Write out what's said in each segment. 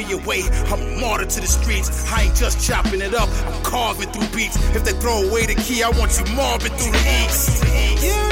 me away, I'm a martyr to the streets. I ain't just chopping it up, I'm carving through beats. If they throw away the key, I want you morbid through the east. You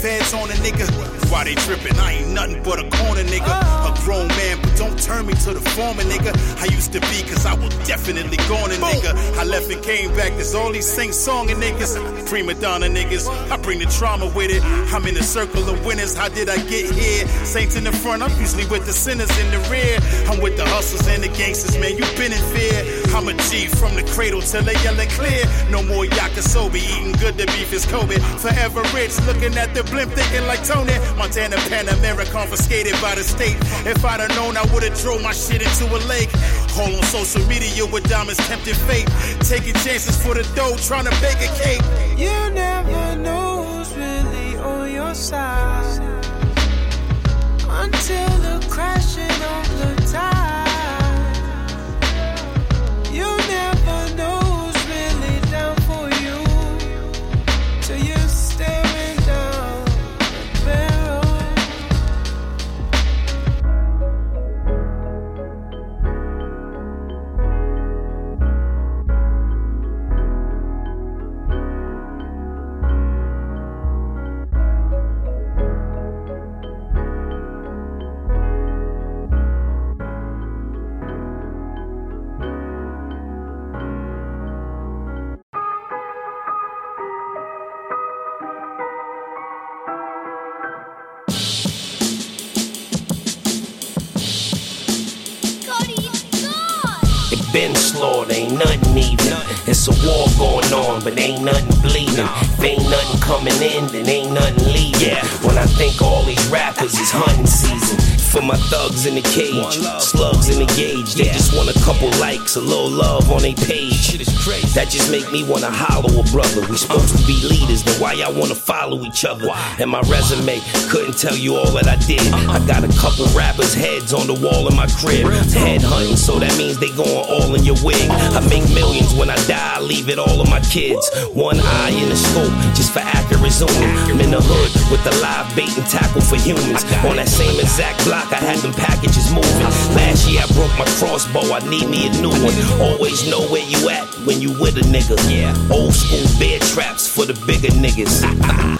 Feds on a nigga. Why they trippin'? I ain't nothing but a corner nigga. A grown man, but don't turn me to the former nigga. I used to be, cause I was definitely gone a nigga. I left and came back. There's all these sing songing niggas. Prima donna niggas. I bring the trauma with it. I'm in the circle of winners. How did I get here? Saints in the front. I'm usually with the sinners in the rear. I'm with the hustlers and the gangsters, man. you been in fear. I'm a G from the cradle till they yelling clear. No more Yakisobe. Eating good, the beef is Kobe. Forever rich, looking at the blimp, thinking like Tony. Montana Panamera confiscated by the state. If I'd have known, I would have thrown my shit into a lake. All on social media with diamonds tempting fate. Taking chances for the dough, trying to bake a cake. You never know who's really on your side until the crashing of the tide. On, but ain't nothing bleeding. If ain't nothing coming in, then ain't nothing leaving. Yeah. When I think all these rappers is hunting season. For my thugs in the cage, slugs in the gauge. They just want a couple likes, a little love on their page. That just make me wanna hollow a brother. We supposed to be leaders, then why y'all wanna follow each other? And my resume couldn't tell you all that I did. I got a couple rappers' heads on the wall in my crib. Head hunting, so that means they going all in your wig. I make millions when I die, I leave it all on my kids. One eye in the scope, just for accurate zooming. I'm in the hood with the live bait and tackle for humans. On that same exact block, I had them packages moving. Last year I broke my crossbow, I need me a new one. Always know where you at when you with a nigga. Yeah, old school bear traps for the bigger niggas.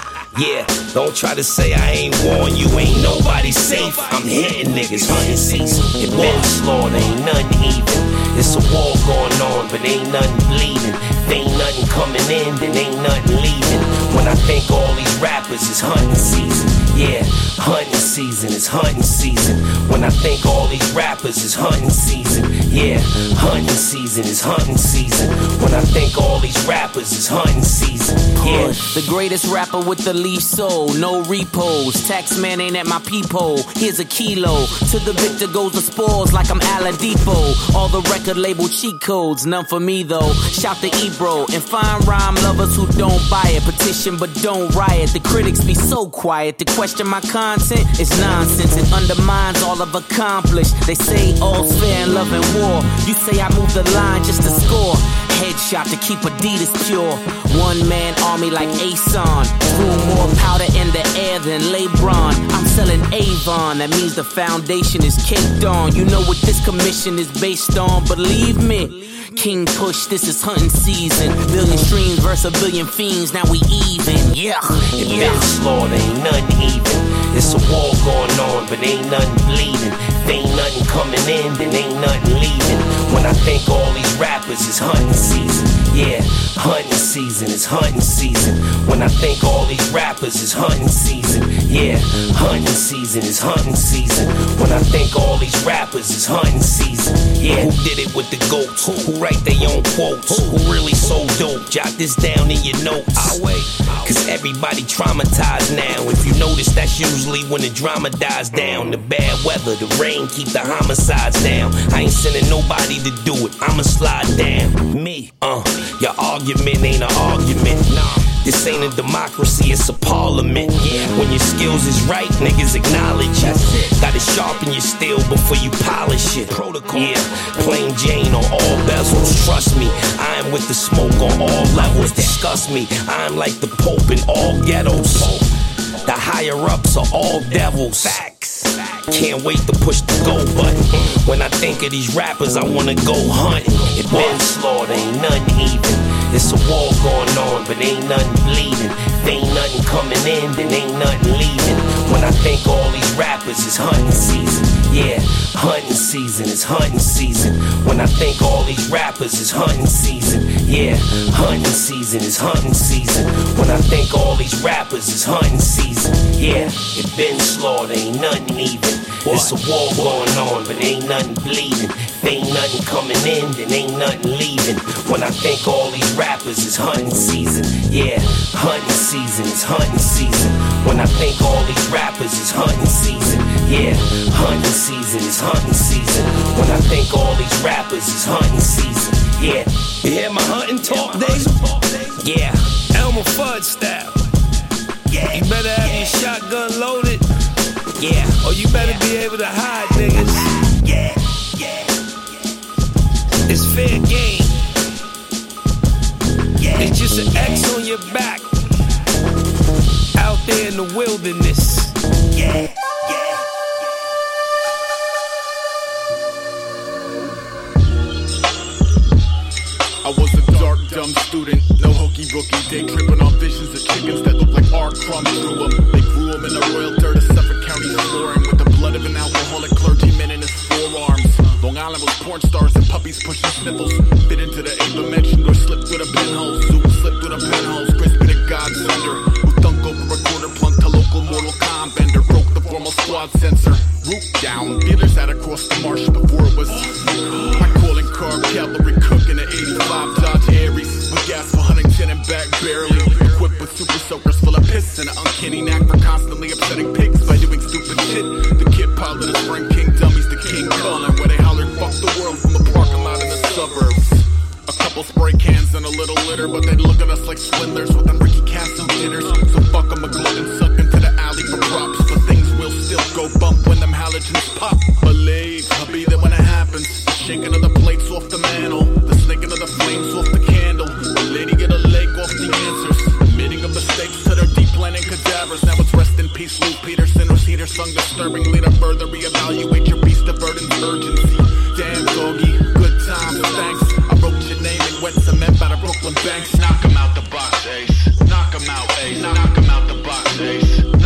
Yeah, don't try to say I ain't warned you, ain't nobody safe. I'm hitting niggas hunting season. It been slaughter, ain't nothing even. It's a war going on, but ain't nothing bleeding. If ain't nothing coming in, then ain't nothing leaving. When I think all these rappers is hunting season. Yeah, hunting season is hunting season. When I think all these rappers is hunting season. Yeah, hunting season is hunting season. When I think all these rappers is hunting season. Yeah. The greatest rapper with the least soul, no repos. Tax man ain't at my peephole. Here's a kilo. To the victor goes the spoils like I'm Oladipo. All the record label cheat codes, none for me though. Shout to Ebro and fine rhyme lovers who don't buy it. Petition but don't riot. The critics be so quiet. To question my content is nonsense. It undermines all I've accomplished. They say all's fair in love and war. You say I move the line just to score. Headshot to keep Adidas pure. One man army like Ason. Threw more powder in the air than LeBron. I'm selling Avon. That means the foundation is caked on. You know what this commission is based on. Believe me. King Push, this is hunting season. Billion streams versus a billion fiends. Now we even. Yeah. It been slaughter, ain't nothing even. It's a war going on, but ain't nothing bleeding. Ain't nothing coming in, then ain't nothing leaving. When I think all these rappers is hunting season. Yeah, hunting season is hunting season. When I think all these rappers is hunting season. Yeah, hunting season is hunting season. When I think all these rappers is hunting season. Yeah, who did it with the goats? Who write their own quotes? Who really so dope? Jot this down in your notes. I wait. Cause everybody traumatized now. If you notice, that's usually when the drama dies down. The bad weather, the rain keep the homicides down. I ain't sending nobody to do it. I'ma slide down. Me, uh, your argument ain't an argument. Nah. This ain't a democracy, it's a parliament. Yeah. When your skills is right, niggas acknowledge it. Gotta sharpen your steel before you polish it. Protocol. Yeah, plain Jane on all bezels. Trust me, I am with the smoke on all levels. Disgust me, I'm like the Pope in all ghettos. The higher ups are all devils. Facts. Can't wait to push the go button. When I think of these rappers, I wanna go hunting. It been slaughter, ain't nothing even. It's a war going on, but ain't nothing bleeding. If ain't nothing coming in, then ain't nothing leaving. When I think all these rappers is hunting season. Yeah, hunting season is hunting season. When I think all these rappers is hunting season. Yeah, hunting season is hunting season. When I think all these rappers is hunting season. Yeah, it been slaughter, ain't nothing even. It's a war going on, but ain't nothing bleeding. If ain't nothing coming in, then ain't nothing leaving. When I think all these rappers is hunting season. Yeah, hunting season is hunting season. When I think all these rappers is hunting season. Yeah, hunting season is hunting season. When I think all these rappers is hunting season. Yeah, you hear my hunting talk, Dave? Yeah, Elmer Fudd style. Yeah, you better have your shotgun loaded. Yeah, or you better be able to hide, niggas. Yeah, yeah. It's fair game. Yeah It's just an X on your back. Out there in the wilderness. Dumb student, no hokey bookie. Day tripping on visions of chickens that look like art crumbs through them. They grew them in the royal dirt of Suffolk County's flooring with the blood of an alcoholic clergyman in his forearms. Long Island was porn stars and puppies pushing sniffles. Fit into the Ava mentioned or slipped through the pinhole. Zoom slipped through the pinholes. Chris been a godsender who thunk over a quarter plunk to local Mortal Kombat. Broke the formal squad sensor. Root down. Dealers had across the marsh before it was. My calling car cavalry cook in the 85 Dodge Aries. With gas for Huntington and back barely. Equipped with super soakers full of piss and an uncanny knack for constantly upsetting pigs by doing stupid shit. The kid pilot is Frank King Dummies, the King Cullen, where they hollered fuck the world from a parking lot in the suburbs. A couple spray cans and a little litter, but they look at us like swindlers with them Ricky Castle jitters. So fuck 'em a glutton, suck the for props. But things will still go bump when them halogens pop. Believe I'll be there when it happens. The shaking of the plates off the mantle, the snaking of the flames off the candle. The lady get a leg off the answers. Admitting of mistakes to their deep planning cadavers. Now it's rest in peace, Lou Peterson. Was heater sung disturbingly to further reevaluate your beast of burden's urgency. Damn doggy, good times, thanks. I wrote your name in wet cement by the Brooklyn banks. Knock 'em out the box, ace. Knock 'em out, ace. Knock 'em out the box, ace.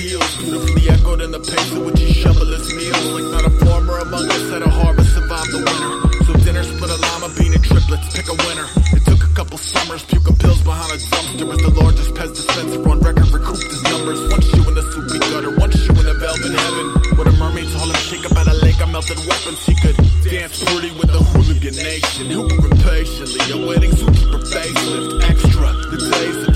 Heels. Beautifully echoed in the pace at which he shovel his meals. Like not a farmer among us had a harvest survived the winter. So dinner split a llama bean and triplets, pick a winner. Summers, puking pills behind a dumpster. Was the largest Pez dispenser on record, recouped his numbers. One shoe in the soupy gutter, one shoe in the velvet heaven. With a mermaid's and shake at a lake, I melted weapons. He could dance pretty with the hooligan nation. Hooping patiently, awaiting zookeeper facelift. Extra, the days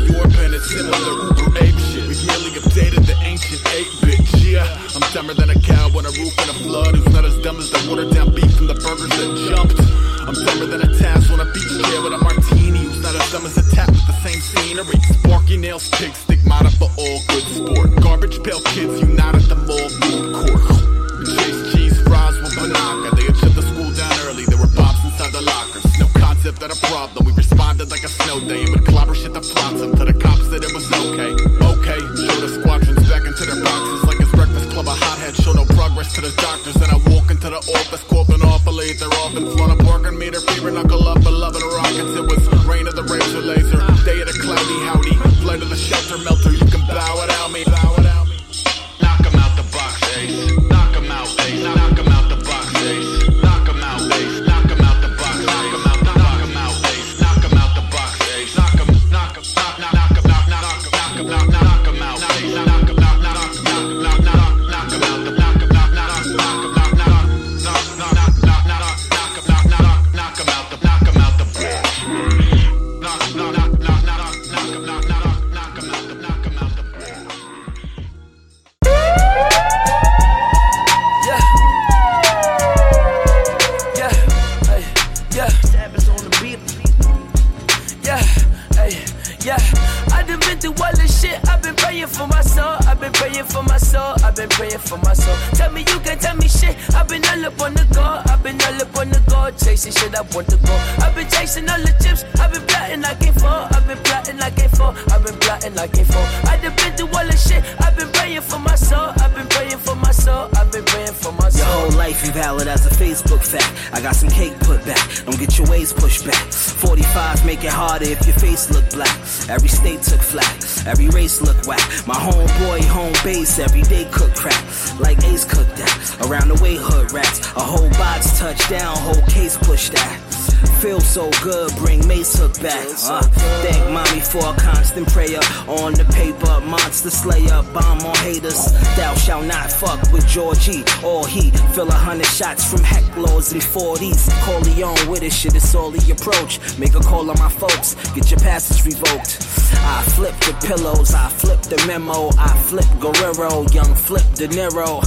Georgie or he. Fill a hundred shots from hecklers and 40s. Corleone with his shit, it's all the approach. Make a call on my folks, get your passes revoked. I flip the pillows, I flip the memo, I flip Guerrero, young flip De Niro.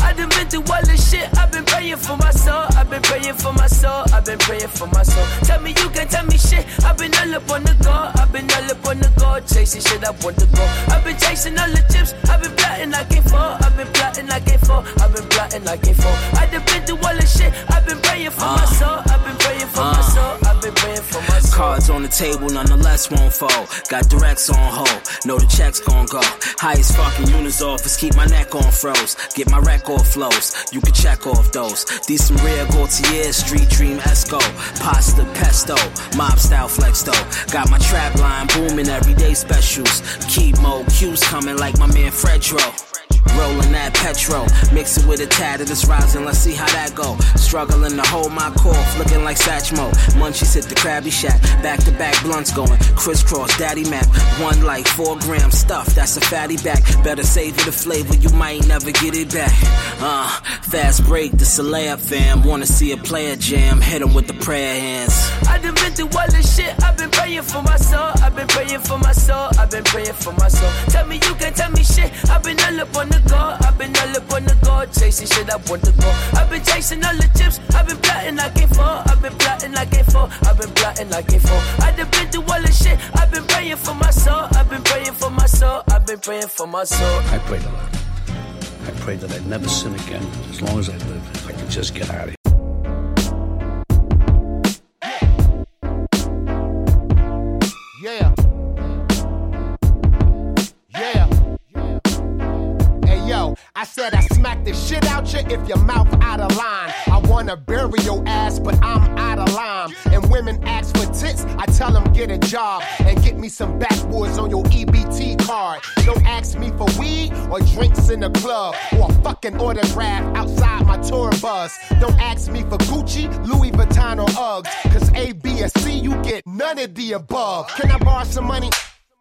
I through all this shit. I've been praying for my soul. I've been praying for my soul. I've been praying for my soul. Tell me you can tell me shit. I've been all up on the go. I've been all up on the go. Chasing shit I want to go. I've been chasing all the chips. I've been plotting like ain't fall. I've been plotting like ain't fall. I've been plotting like ain't fall. I done been through all this shit. I've been praying for my uh. soul. I've Cards on the table, nonetheless won't fold. Got directs on hold, know the checks gon' go. Highest fucking units office, keep my neck on froze. Get my record flows, you can check off those. These some rare Gaultier, street dream Esco. Pasta pesto, mob style flex though. Got my trap line booming, everyday specials. Keep mo cues coming like my man Fredro. That petrol, mix it with a tad of this rising. Let's see how that go. Struggling to hold my cough, looking like Satchmo. Munchies hit the Krabby Shack, back to back blunts going. Crisscross, Daddy Mac, one like four gram stuff. That's a fatty back. Better savor the flavor, you might never get it back. Uh, fast break, the Celeb fam. Wanna see a player jam, hit 'em with the prayer hands. I through all this shit. Been praying for my soul. I've been praying for my soul. I've been praying for my soul. Tell me you can tell me shit. I've been all up on the go. I've been all up on the go. Chasing shit I want to go. I've been chasing all the chips. I've been plotting like it for. I've been plotting like it for. I've been plotting like it for. I done been through all this shit. I've been praying for my soul. I've been praying for my soul. I've been praying for my soul. I prayed a lot. I prayed that I'd never sin again as long as I live. I could just get out of here. I said I smack the shit out you if your mouth out of line. I wanna bury your ass, but I'm out of line. And women ask for tits, I tell them get a job and get me some backwoods on your EBT card. Don't ask me for weed or drinks in the club or a fucking autograph outside my tour bus. Don't ask me for Gucci, Louis Vuitton or Uggs, cause A, B, or C, you get none of the above. Can I borrow some money?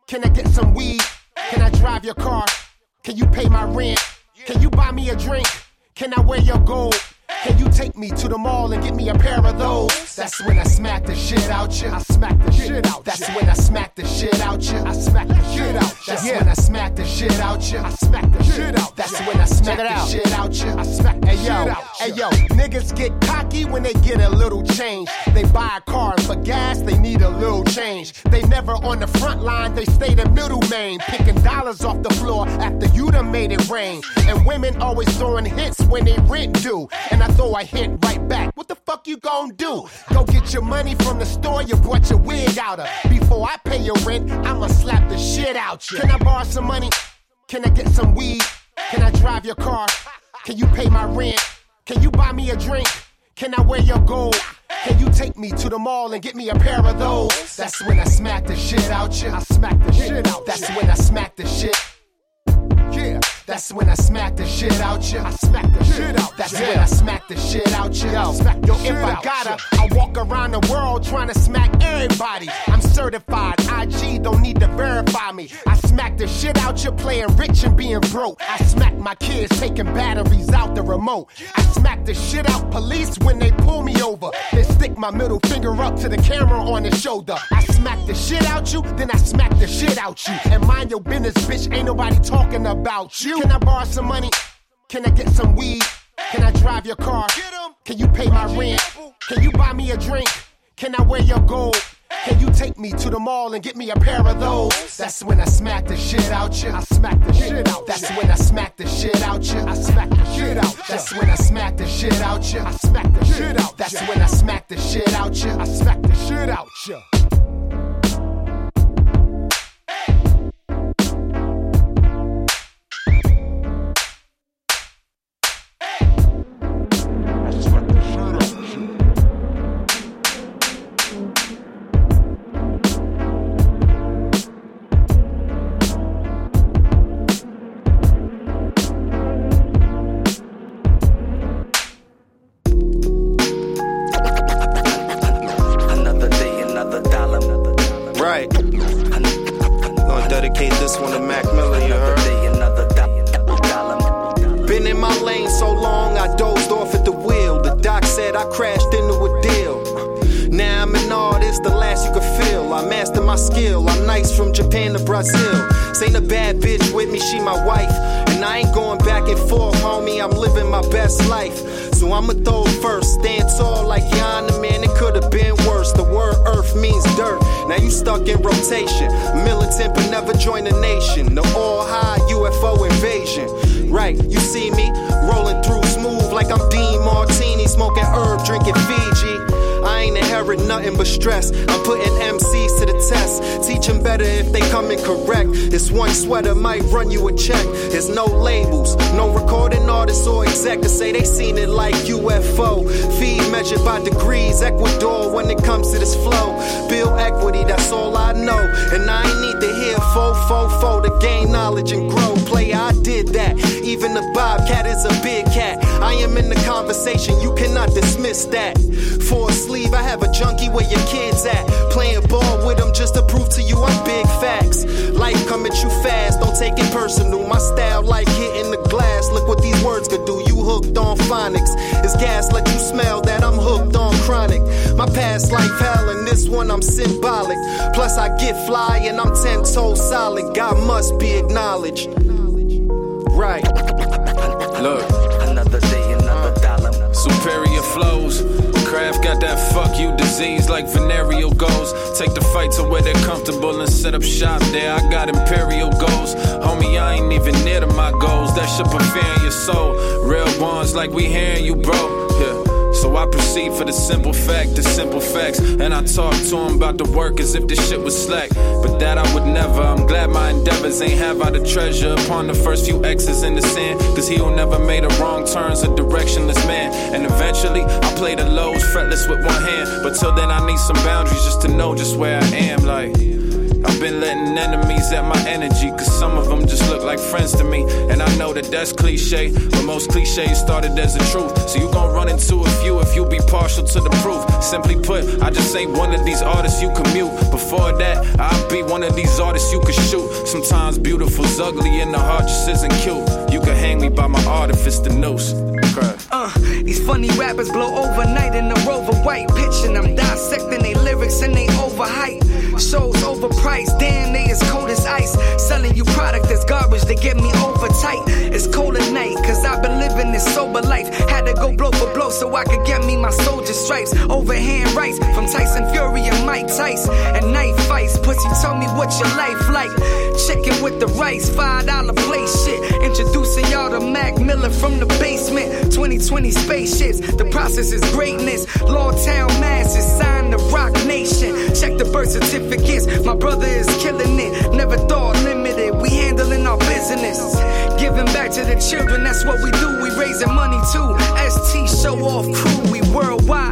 Can I get some weed? Can I drive your car? Can you pay my rent? Can you buy me a drink? Can I wear your gold? Can you take me to the mall and get me a pair of those? That's when I smack the shit out you. I smack the shit out. That's when I smack the shit out you. I smack the shit out. That's when I smack the shit out you. I smack the shit out. That's when I smack the shit out you. I smack the shit out. Hey yo, niggas get cocky when they get a little change. They buy a car and for gas they need a little change. They never on the front line, they stay the middle main, picking dollars off the floor after you done made it rain. And women always throwing hits when they rent due. And I throw a hit right back. What the fuck you gon' do? Go get your money from the store you brought your wig out of. Before I pay your rent, I'ma slap the shit out you. Can I borrow some money? Can I get some weed? Can I drive your car? Can you pay my rent? Can you buy me a drink? Can I wear your gold? Can you take me to the mall and get me a pair of those? That's when I smack the shit out you. I smack the shit out. That's when I smack the shit. Yeah, that's when I smack the shit out you. I smack the shit out. That's when I smack the shit out you. Yo, yo if I gotta, I walk around the world trying to smack everybody. I'm certified. IG don't need to verify me. I smack the shit out you playing rich and being broke. I smack my kids taking batteries out the remote. I smack the shit out police when they pull me over. Then stick my middle finger up to the camera on the shoulder. I smack the shit out you, then I smack the shit out you. And mind your business, bitch. Ain't nobody talking about you. Can I borrow some money? Can I get some weed? Can I drive your car? Can you pay my rent? Can you buy me a drink? Can I wear your gold? Can you take me to the mall and get me a pair of those? That's when I smack the shit out you. I smack the shit out. That's when I smack the shit out you. I smack the shit out. That's when I smack the shit out you. I smack the shit out. That's when I smack the shit out you. I smack the shit out you. You see me rolling through smooth like I'm Dean Martini, smoking herb, drinking Fiji. Inherit nothing but stress. I'm putting MCs to the test. Teach 'em better if they come incorrect. This one sweater might run you a check. There's no labels, no recording artists or exec to say they seen it like UFO. Feed measured by degrees, Ecuador when it comes to this flow. Build equity, that's all I know. And I ain't need to hear fo fo fo to gain knowledge and grow. Play, I did that. Even the Bobcat is a big cat. I am in the conversation, you cannot dismiss that. For a sleeve, I have a junkie where your kids at. Playing ball with them just to prove to you I'm big facts. Life come at you fast, don't take it personal. My style like hitting the glass. Look what these words could do. You hooked on phonics. It's gas, let you smell that I'm hooked on chronic. My past life hell, and this one I'm symbolic. Plus, I get fly and I'm ten toes solid. God must be acknowledged. Right. Look. Another day, another dollar. Superior flows. Craft got that fuck you disease like venereal goes. Take the fight to where they're comfortable and set up shop there. I got imperial goals. Homie, I ain't even near to my goals. That should prefer in your soul. Real ones like we hearing you, bro. So I proceed for the simple fact, the simple facts. And I talk to him about the work as if this shit was slack. But that I would never. I'm glad my endeavors ain't have out of treasure upon the first few X's in the sand. Cause he who never made a wrong turns a directionless man. And eventually I play the lows fretless with one hand. But till then I need some boundaries just to know just where I am. Like. I've been letting enemies at my energy, cause some of them just look like friends to me. And I know that that's cliche, but most cliches started as a truth. So you gon' run into a few if you be partial to the proof. Simply put, I just ain't one of these artists you commute. Before that, I'd be one of these artists you could shoot. Sometimes beautiful's ugly and the heart just isn't cute. You can hang me by my artifice, the noose. Cry. Uh, these funny rappers blow overnight in a rover white pitching. I'm dissecting they lyrics and they overhype. Shows overpriced, damn, they as cold as ice. Selling you product that's garbage, they get me over tight. It's cold at night, cause I've been living this sober life. Had to go blow for blow so I could get me my soldier stripes. Overhand rights from Tyson Fury and Mike Tice. And night fights, pussy tell me what your life like. Chicken with the rice, five dollar plate shit. Introducing y'all to Mac Miller from the basement. 2020 spaceships, the process is greatness. Lawtown masses, sign the Rock Nation. Check the birth certificates, my brother is killing it. Never thought limited, we handling our business. Giving back to the children, that's what we do. We raising money too. ST show off crew, we worldwide.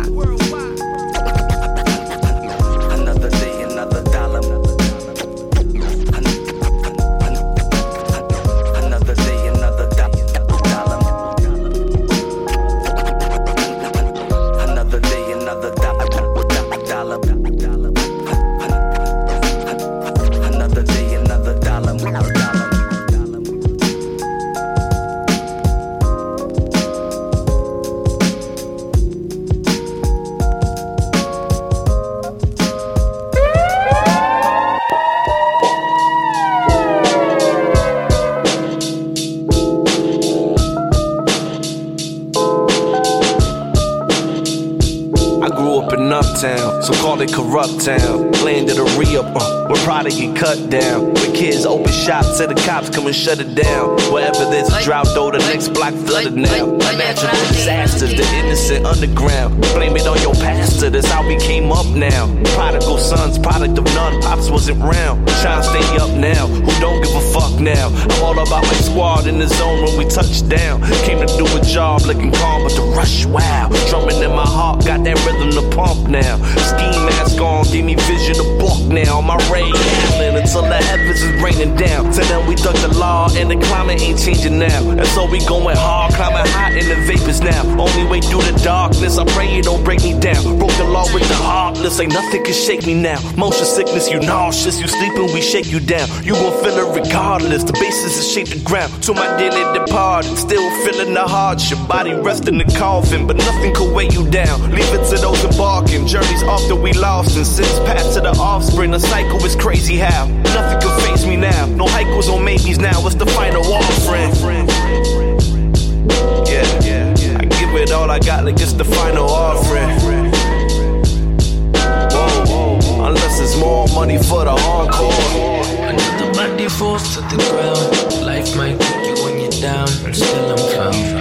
So call it corrupt town. Land of the re-up, uh, where product get cut down. Where kids open shop, till the cops come and shut it down. Wherever there's a drought, though, the next block flooded now. Natural disasters, the innocent underground. Blame it on your pastor, that's how we came up now. Prodigal sons, product of none, pops wasn't round. Trying to stay up now, who don't give a fuck now. I'm all about my squad in the zone when we touch down. Came to do a job looking calm, but the rush, wow. Drumming in my heart, got that rhythm to pump now. Ski mask on, give me vision to buck now. My until the heavens is raining down. Till then we duck the law and the climate ain't changing now. And so we going hard, climbing high in the vapors now. Only way through the darkness, I pray you don't break me down. Broke the law with the heartless, ain't nothing can shake me now. Motion sickness, you nauseous, you sleeping, we shake you down. You gon' feel it regardless. The basis is shake the ground. To my daily departed, still feeling the hardship. Body rest in the coffin, but nothing could weigh you down. Leave it to those embarking. Journeys that we lost and since passed to the offspring. The cycle is crazy how nothing can face me now. No haikus or maybes now. It's the final offering. Yeah, yeah. I give it all I got like it's the final offering. Whoa, unless it's more money for the encore. Another body falls to the ground. Life might kick you when you're down, and still I'm found.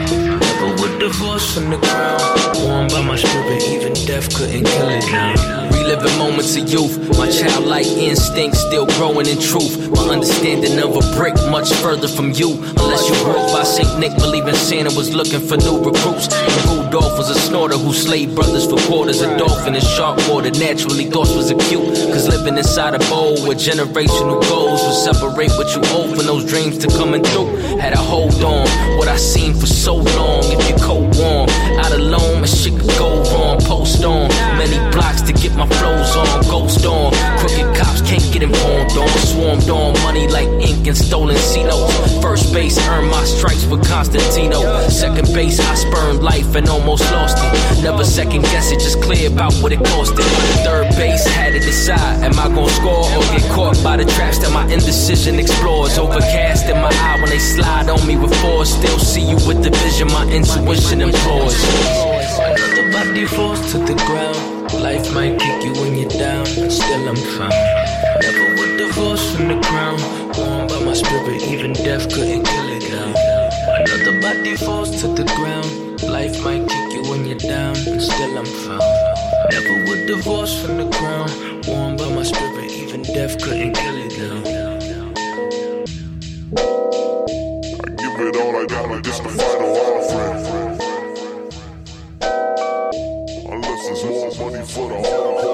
From the ground. Warmed by my spirit, even death couldn't kill it now. Reliving moments of youth, my childlike instinct still growing in truth. My understanding of a brick much further from you. Unless you up by St. Nick, believing Santa was looking for new recruits. And Rudolph was a snorter who slayed brothers for quarters. A dolphin in sharp water, naturally thoughts was acute. Cause living inside a bowl with generational goals will separate what you owe for those dreams to coming through. Had a hold on what I seen for so long. If you cold warm, out alone, my shit could go wrong. Post on many blocks to get my flows on. Ghost on, crooked cops can't get informed on. Swarmed on money like ink and stolen C notes. First base earned my stripes with Constantino. Second base, I spurned life and almost lost it. Never second guess it, just clear about what it costed. Third base had to decide, am I gonna score or get caught by the traps that my indecision explores? Overcast in my eye when they slide on me with force. Still see you with the vision my intuition employs. Another body falls to the ground. Life might kick you when you're down, still I'm found. Never would divorce from the crown. Warmed by my spirit, even death couldn't kill it down. Another body falls to the still I'm found. Never would divorce from the crown. Warmed by my spirit, even death couldn't kill it i Give it all I got, like this the final offering. Unless there's more money for the hardcore.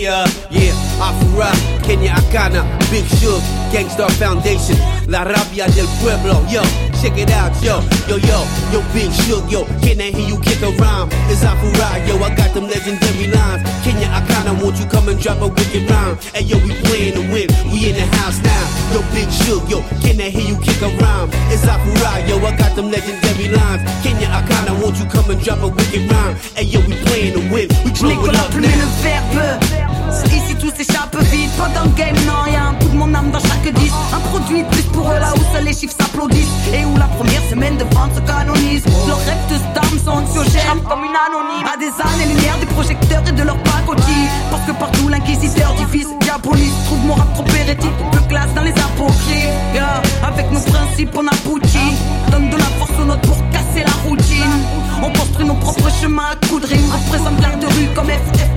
Nuclear. Yeah, Afura, Keny Arkana, Big Shug, Gang Starr Foundation, La Rabia del Pueblo. Yo, check it out, yo, yo, yo, yo, Big Shug, yo. Can I hear you kick a rhyme? It's Afura, yo, I got them legendary lines. Keny Arkana, won't you come and drop a wicked rhyme? Hey, yo, we playing to win, we in the house now. Yo, Big Shug, yo, can I hear you kick a rhyme? It's Afura, yo, I got them legendary lines. Keny Arkana, won't you come and drop a wicked rhyme? Hey, yo, we playing to win, we Je n'ai blow que it la up now. Ici tout s'échappe vite, pas dans le game, non, y'a un coup de mon âme dans chaque disque. Un produit de plus pour eux là où seuls les chiffres s'applaudissent. Et où la première semaine de vente se canonise. Leurs rêves de stars sont anxiogènes comme une anonyme. À des années-lumière des projecteurs et de leurs pacotilles. Parce que partout l'inquisiteur divise, diabolise. Trouve mon rap trop hérétique, peu classe dans les apocryphes. Yeah, Avec nos principes on aboutit. Donne de la force aux notes pour casser la routine. On construit nos propres chemins à coups de rime. Représente l'art de rue comme FF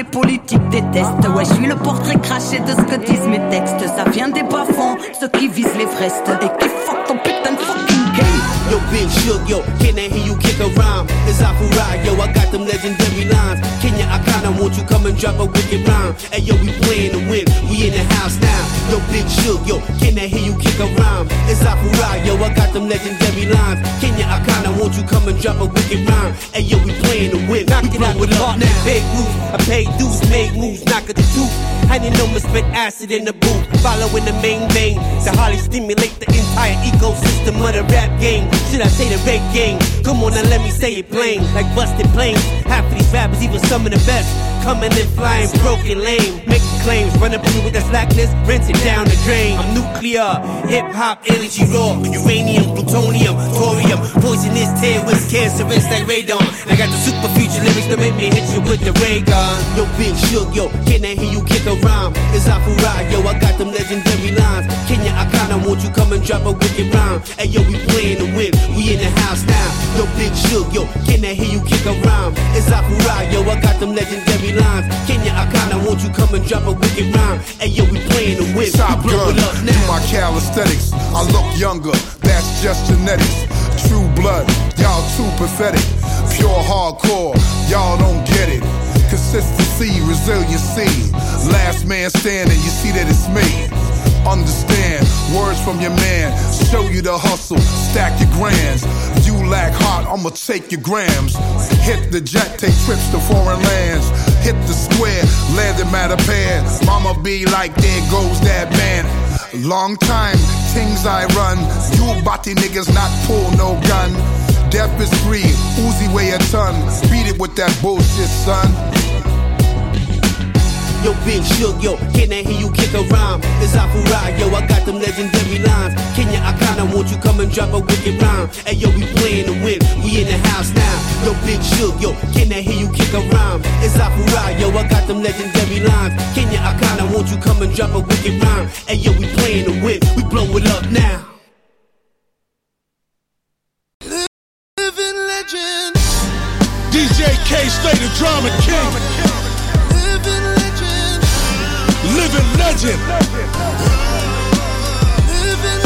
les politiques détestent. Ouais, je suis le portrait craché de ce que disent mes textes. Ça vient des bas-fonds, ceux qui visent l'Everest. Et qui fuck ton putain de fucking game. Yo, Big Shug, yo, can I hear you kick a rhyme? It's Afura, yo, I got them legendary lines. Keny Arkana, won't you come and drop a wicked rhyme? Hey, yo, we playing to win, we in the house now. Yo, Big Shug, yo, can I hear you kick a rhyme? It's Afura, yo, I got them legendary lines. Keny Arkana, won't you come and drop a wicked rhyme? Hey, yo, we playing to win, we blow it up now. Big move, I paid dues, made moves, knock at the tooth. I didn't know me spit acid in the booth, following the main vein. To Holly stimulate the entire ecosystem of the rap game. Should I say the rape game? Come on now, let me say it plain. Like busted planes. Half of these rappers, even some of the best. Coming in flying, broken lame. Making claims, running you with that slackness, rinse it down the drain. I'm nuclear, hip hop, energy raw. Uranium, plutonium, thorium. Poisonous tear with cancerous like radon. I got the super future lyrics that make me hit you with the ray gun. Yo, Big Shug, yo, can I hear you kick a rhyme? It's Afura, yo, I got them legendary lines. Keny Arkana, won't you come and drop a wicked rhyme? Hey, yo, we playing to win, we in the house now. Yo, Big Shug, yo, can I hear you kick a rhyme? It's Afura, yo, I got them legendary lines. Keny Arkana, won't you come and drop a wicked rhyme? Hey, yo, we playing to win, Top gun, do my calisthenics. I look younger, that's just genetics. True blood, y'all too pathetic. Pure hardcore, y'all don't get it. Consistency, resiliency. Last man standing, you see that it's me. Understand, words from your man. Show you the hustle, stack your grands. You lack heart, I'ma take your grams. Hit the jet, take trips to foreign lands. Hit the square, land in Mattapan. Mama be like, there goes that man. Long time, things I run. You body niggas not pull no gun. Death is free, Uzi weigh a ton. Beat it with that bullshit, son. Yo, Big Shug, yo, can I hear you kick a rhyme? It's Afura, yo, I got them legendary lines. Keny Arkana, won't you come and drop a wicked rhyme? Hey, yo, we playing to win, we in the house now. Yo, Big Shug, yo, can I hear you kick a rhyme? It's Afura, yo, I got them legendary lines. Kenya, I kinda want you come and drop a wicked rhyme. Hey, yo, we playing to win, we blow it up now. Living legend. DJ K, stay the drama king. Legend. Living.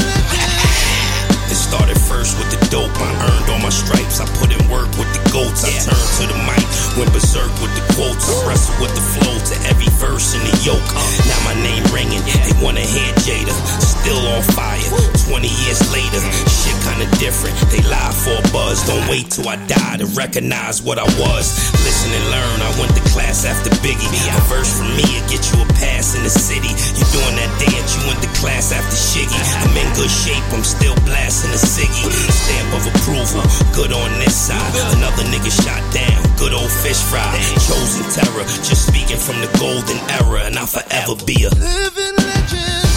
It started first with the dope. My stripes. I put in work with the goats. I turned to the mic, went berserk with the quotes. I wrestled with the flow to every verse in the yoke. Now my name ringing. They wanna hear Jada. Still on fire. 20 years later, shit kinda different. They lie for a buzz. Don't wait till I die to recognize what I was. Listen and learn. I went to class after Biggie. A verse from me will get you a pass in the city. You doing that dance? You went to class after Shiggy. I'm in good shape. I'm still blasting the ciggy. Stamp of approval. Good on this side. Another nigga shot down. Good old fish fry. Chosen terror. Just speaking from the golden era, and I'll forever be a Living legend.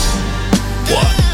what?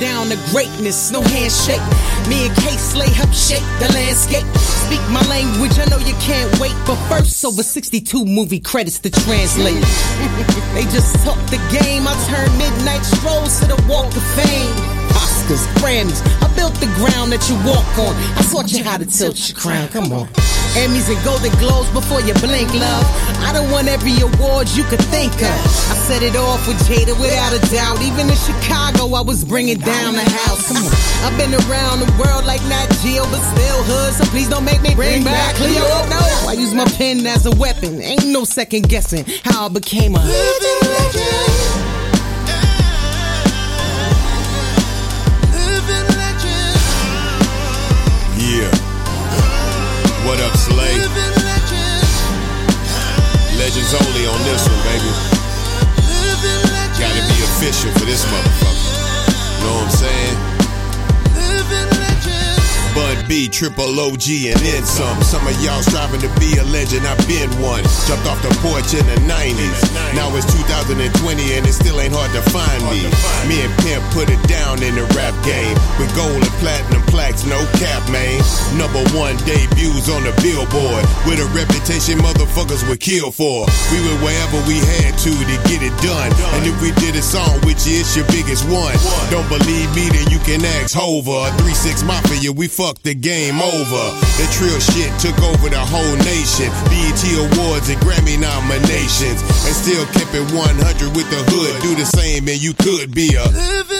Down to greatness, no handshake. Me and Kay Slay help shape the landscape. Speak my language, I know you can't wait. But first, over 62 movie credits to translate. they just talk the game. I turn midnight strolls to the Walk of Fame. Oscars, Grammys, I built the ground that you walk on. I taught you how to tilt your crown. Come on. Emmys and Golden Globes before you blink, love. I don't want every award you could think of. I set it off with Jada without a doubt. Even in Chicago, I was bringing down the house. Come on. I've been around the world like Nat Geo, but still hood. So please don't make me bring back Cleo. No, I use my pen as a weapon. Ain't no second guessing how I became a Living legend. What up, Slay? Legends only on this one, baby. Gotta be official for this motherfucker. Know what I'm saying? Bun B, triple OG, and then some. Some of y'all striving to be a legend, I've been one. Jumped off the porch in the 90s. Now it's 2020 and it still ain't hard to find me. Me and Pimp put it down in the rap game. With gold and platinum plaques, no cap, man. Number one debuts on the billboard. With a reputation motherfuckers would kill for. We went wherever we had to to get it done. And if we did a song with you, it's your biggest one. Don't believe me, then you can ask Hova. 3-6 Mafia, we fucked the game over. The trill shit took over the whole nation. BET Awards and Grammy nominations. And still kept it 100 with the hood. Do the same and you could be a Living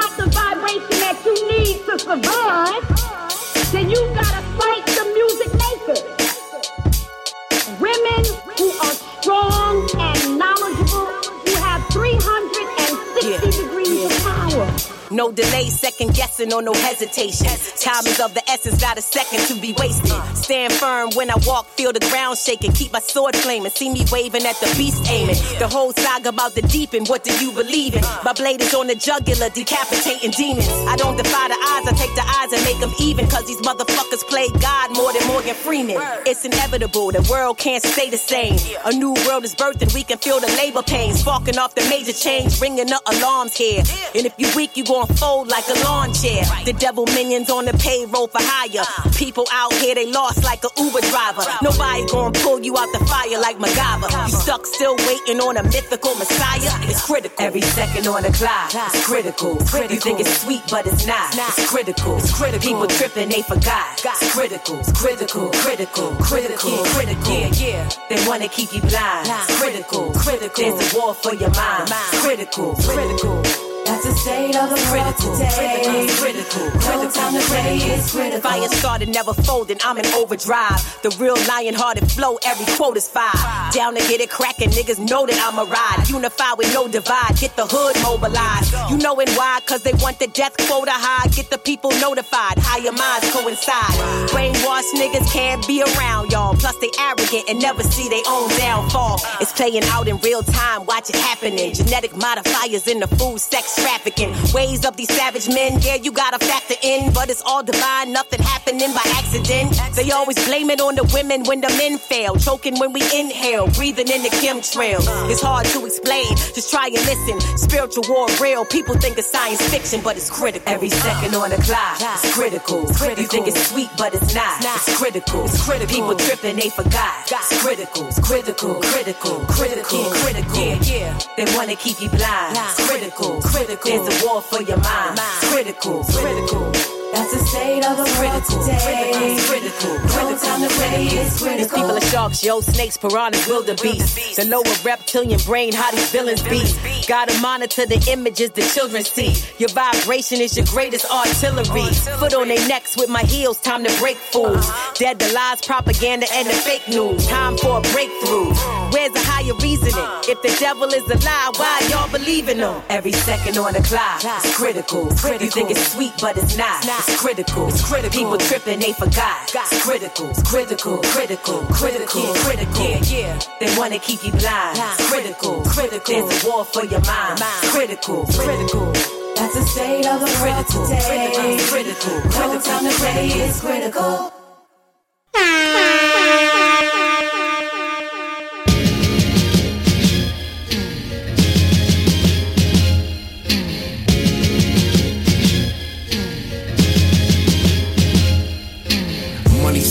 not the vibration that you need to survive, then you gotta fight the music makers. Women who are strong No delay, second guessing or no hesitation. Time is of the essence, not a second to be wasted. Stand firm when I walk, feel the ground shaking. Keep my sword flaming, see me waving at the beast aiming. The whole saga about the deep and what do you believe in? My blade is on the jugular, decapitating demons. I don't defy the odds, I take the odds and make them even. Cause these motherfuckers play God more than Morgan Freeman. It's inevitable, the world can't stay the same. A new world is birthing, we can feel the labor pains. Sparking off the major change, ringing the alarms here. And if you weak, you gon' fold like a lawn chair. The devil minions on the payroll for hire. People out here, they lost like a Uber driver. Nobody gon' pull you out the fire like MacGyver. You stuck still waiting on a mythical messiah. It's critical. Every second on the clock. It's critical. You think it's sweet, but it's not. It's critical. People tripping, they forgot. It's critical. It's critical. Critical. Critical. Critical. Yeah, yeah. They wanna keep you blind. It's critical. Critical. critical. There's a war for your mind. Critical, critical. That's the state of the critical, critical, critical, critical. Time to pray is critical. Fire started, never folding. I'm in overdrive. The real lion-hearted flow, every quote is five. Down to get it cracking, niggas know that I'm a ride. Unify with no divide, get the hood mobilized. You know it why? Cause they want the death quota high. Get the people notified. Higher minds coincide. Brainwashed niggas can't be around y'all. Plus they arrogant and never see their own downfall. It's playing out in real time. Watch it happening. Genetic modifiers in the food, sex trafficking. Ways of these savage men, yeah, you gotta factor in. But it's all divine, nothing happening by accident. They always blame it on the women when the men fail. Choking when we inhale, breathing in the chemtrail. It's hard to explain, just try and listen. Spiritual war real, people think it's science fiction, but it's critical. Every second on the clock, it's critical. You think it's sweet, but it's not. It's critical. It's critical. People tripping, they forgot. It's critical. It's critical. Critical. Critical. Critical. Yeah, yeah. They wanna keep you blind. It's critical. Critical. There's a war for your mind. It's critical. Critical. That's the state of the critical, today. Critical, critical. No time to play is critical. These people are sharks, yo, snakes, piranhas, wildebeest. The lower reptilian brain, how these villains be. Gotta monitor the images the children see. Your vibration is your greatest artillery. Foot on their necks with my heels, time to break fools. Uh-huh. Dead the lies, propaganda, and the fake news. Time for a breakthrough. Where's the higher reasoning? Uh-huh. If the devil is a lie, why y'all believing them? Every second on the clock, it's critical. You think it's sweet, but it's not. It's critical. It's critical. People tripping, they forgot. It's critical. It's critical. Critical. Critical. Critical. Yeah, yeah. They wanna keep you blind. It's critical. Critical. There's a war for your mind. It's critical. Critical. That's the state of the critical. Critical. Critical. Critical. Time to play is critical.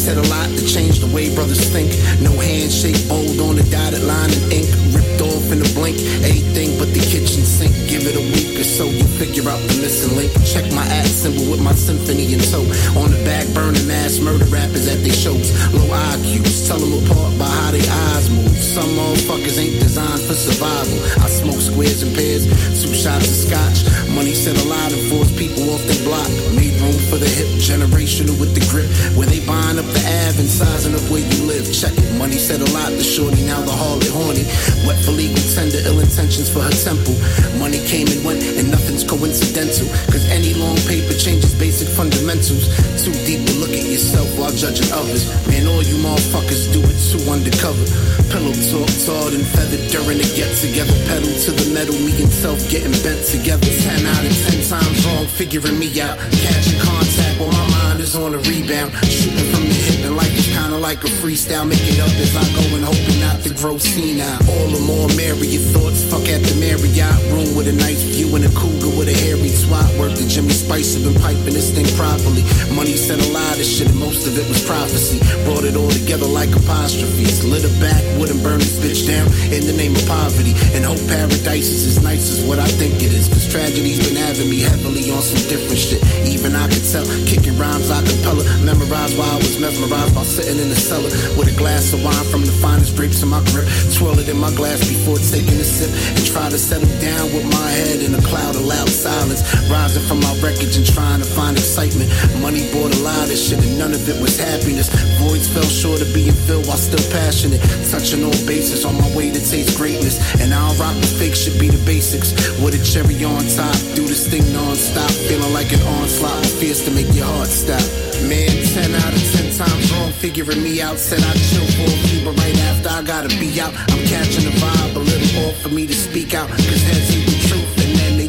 Said a lot to change the way brothers think. No handshake, bold on the dotted line and ink. Ripped off in a blink. Everything but the kitchen sink. Give it a week or so, you figure out the missing link. Check my at symbol with my symphony and so. On the back burning mass murder rappers at their shows. Low IQs, tell them apart by how their eyes move. Some motherfuckers ain't designed for survival. I smoke squares and pairs, two shots of scotch. Money said a lot and forced people off their block. Made room for the hip, generational with the grip. Where they buying up the Ave and sizing up where you live. Check it, money said a lot to shorty, now the harlot horny. Wet for legal tender, ill intentions for her temple. Money came and went, and nothing's coincidental. Cause any long paper changes basic fundamentals. Too deep to look at yourself while judging others. Man, all you motherfuckers do it too undercover. Pillow talk, tarred and feathered during the get together. Pedal to the metal, me and self getting bent together. Ten out of ten times wrong, figuring me out. Catching contact while my mind is on a rebound. Shooting from the and like it's kinda like a freestyle. Make it up as I go and hoping not to grow senile. All the more merry thoughts. Fuck at the Marriott room with a nice view and a cougar with a hairy twat. Work the Jimmy Spice have been piping this thing properly. Money said a lot of shit and most of it was prophecy. Brought it all together like apostrophes. Lit a backwood and burned this bitch down in the name of poverty. And hope paradise is as nice as what I think it is. Cause tragedy's been having me heavily on some different shit. Even I could tell, kicking rhymes a cappella. Memorized while I was mesmerized while sitting in the cellar with a glass of wine from the finest grapes in my grip. Swirl it in my glass before taking a sip and try to settle down with my head in a cloud of loud silence. Rising from my wreckage and trying to find excitement. Money bought a lot of shit and none of it was happiness. Voids fell short of being filled while still passionate. Touching all bases on my way to taste greatness. And I don't rock the fake should be the basics. With a cherry on top, do this thing non-stop. Feeling like an onslaught, fierce to make your heart stop. Man, 10 out of 10 times wrong, figuring me out. Said I'd chill for a few, but right after I gotta be out. I'm catching the vibe, a little off for me to speak out. Cause heads ain't the truth,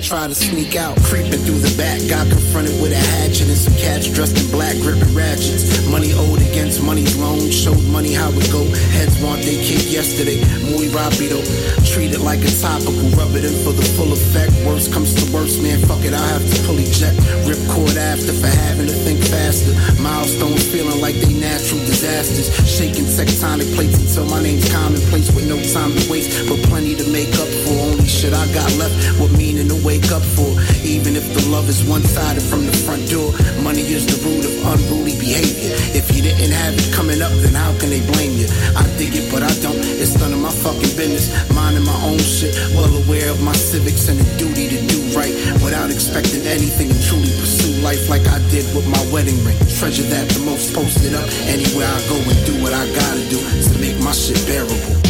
try to sneak out. Creeping through the back, got confronted with a hatchet and some cats dressed in black, gripping ratchets. Money owed against money's loan, showed money how it go. Heads want they kick yesterday, muy rapido. Treat it like a topical, rub it in for the full effect. Worst comes to worst, man, fuck it, I have to pull eject. Rip cord after for having to think faster. Milestones feeling like they natural disasters. Shaking tectonic plates until my name's commonplace with no time to waste, but plenty to make up for. Only shit I got left, what meaning to wake up for. Even if the love is one sided from the front door, money is the root of unruly behavior. If you didn't have it coming up, then how can they blame you? I dig it, but I don't. It's none of my fucking business. Minding my own shit, well aware of my civics and the duty to do right without expecting anything and truly pursue life like I did with my wedding ring. Treasure that the most posted up anywhere I go and do what I gotta do to make my shit bearable.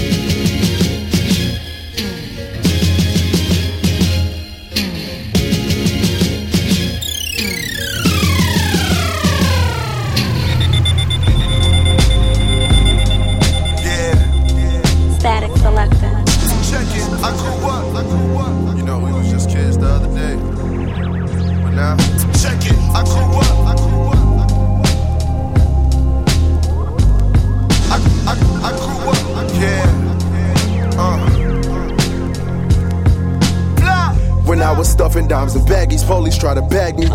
Try to bag me.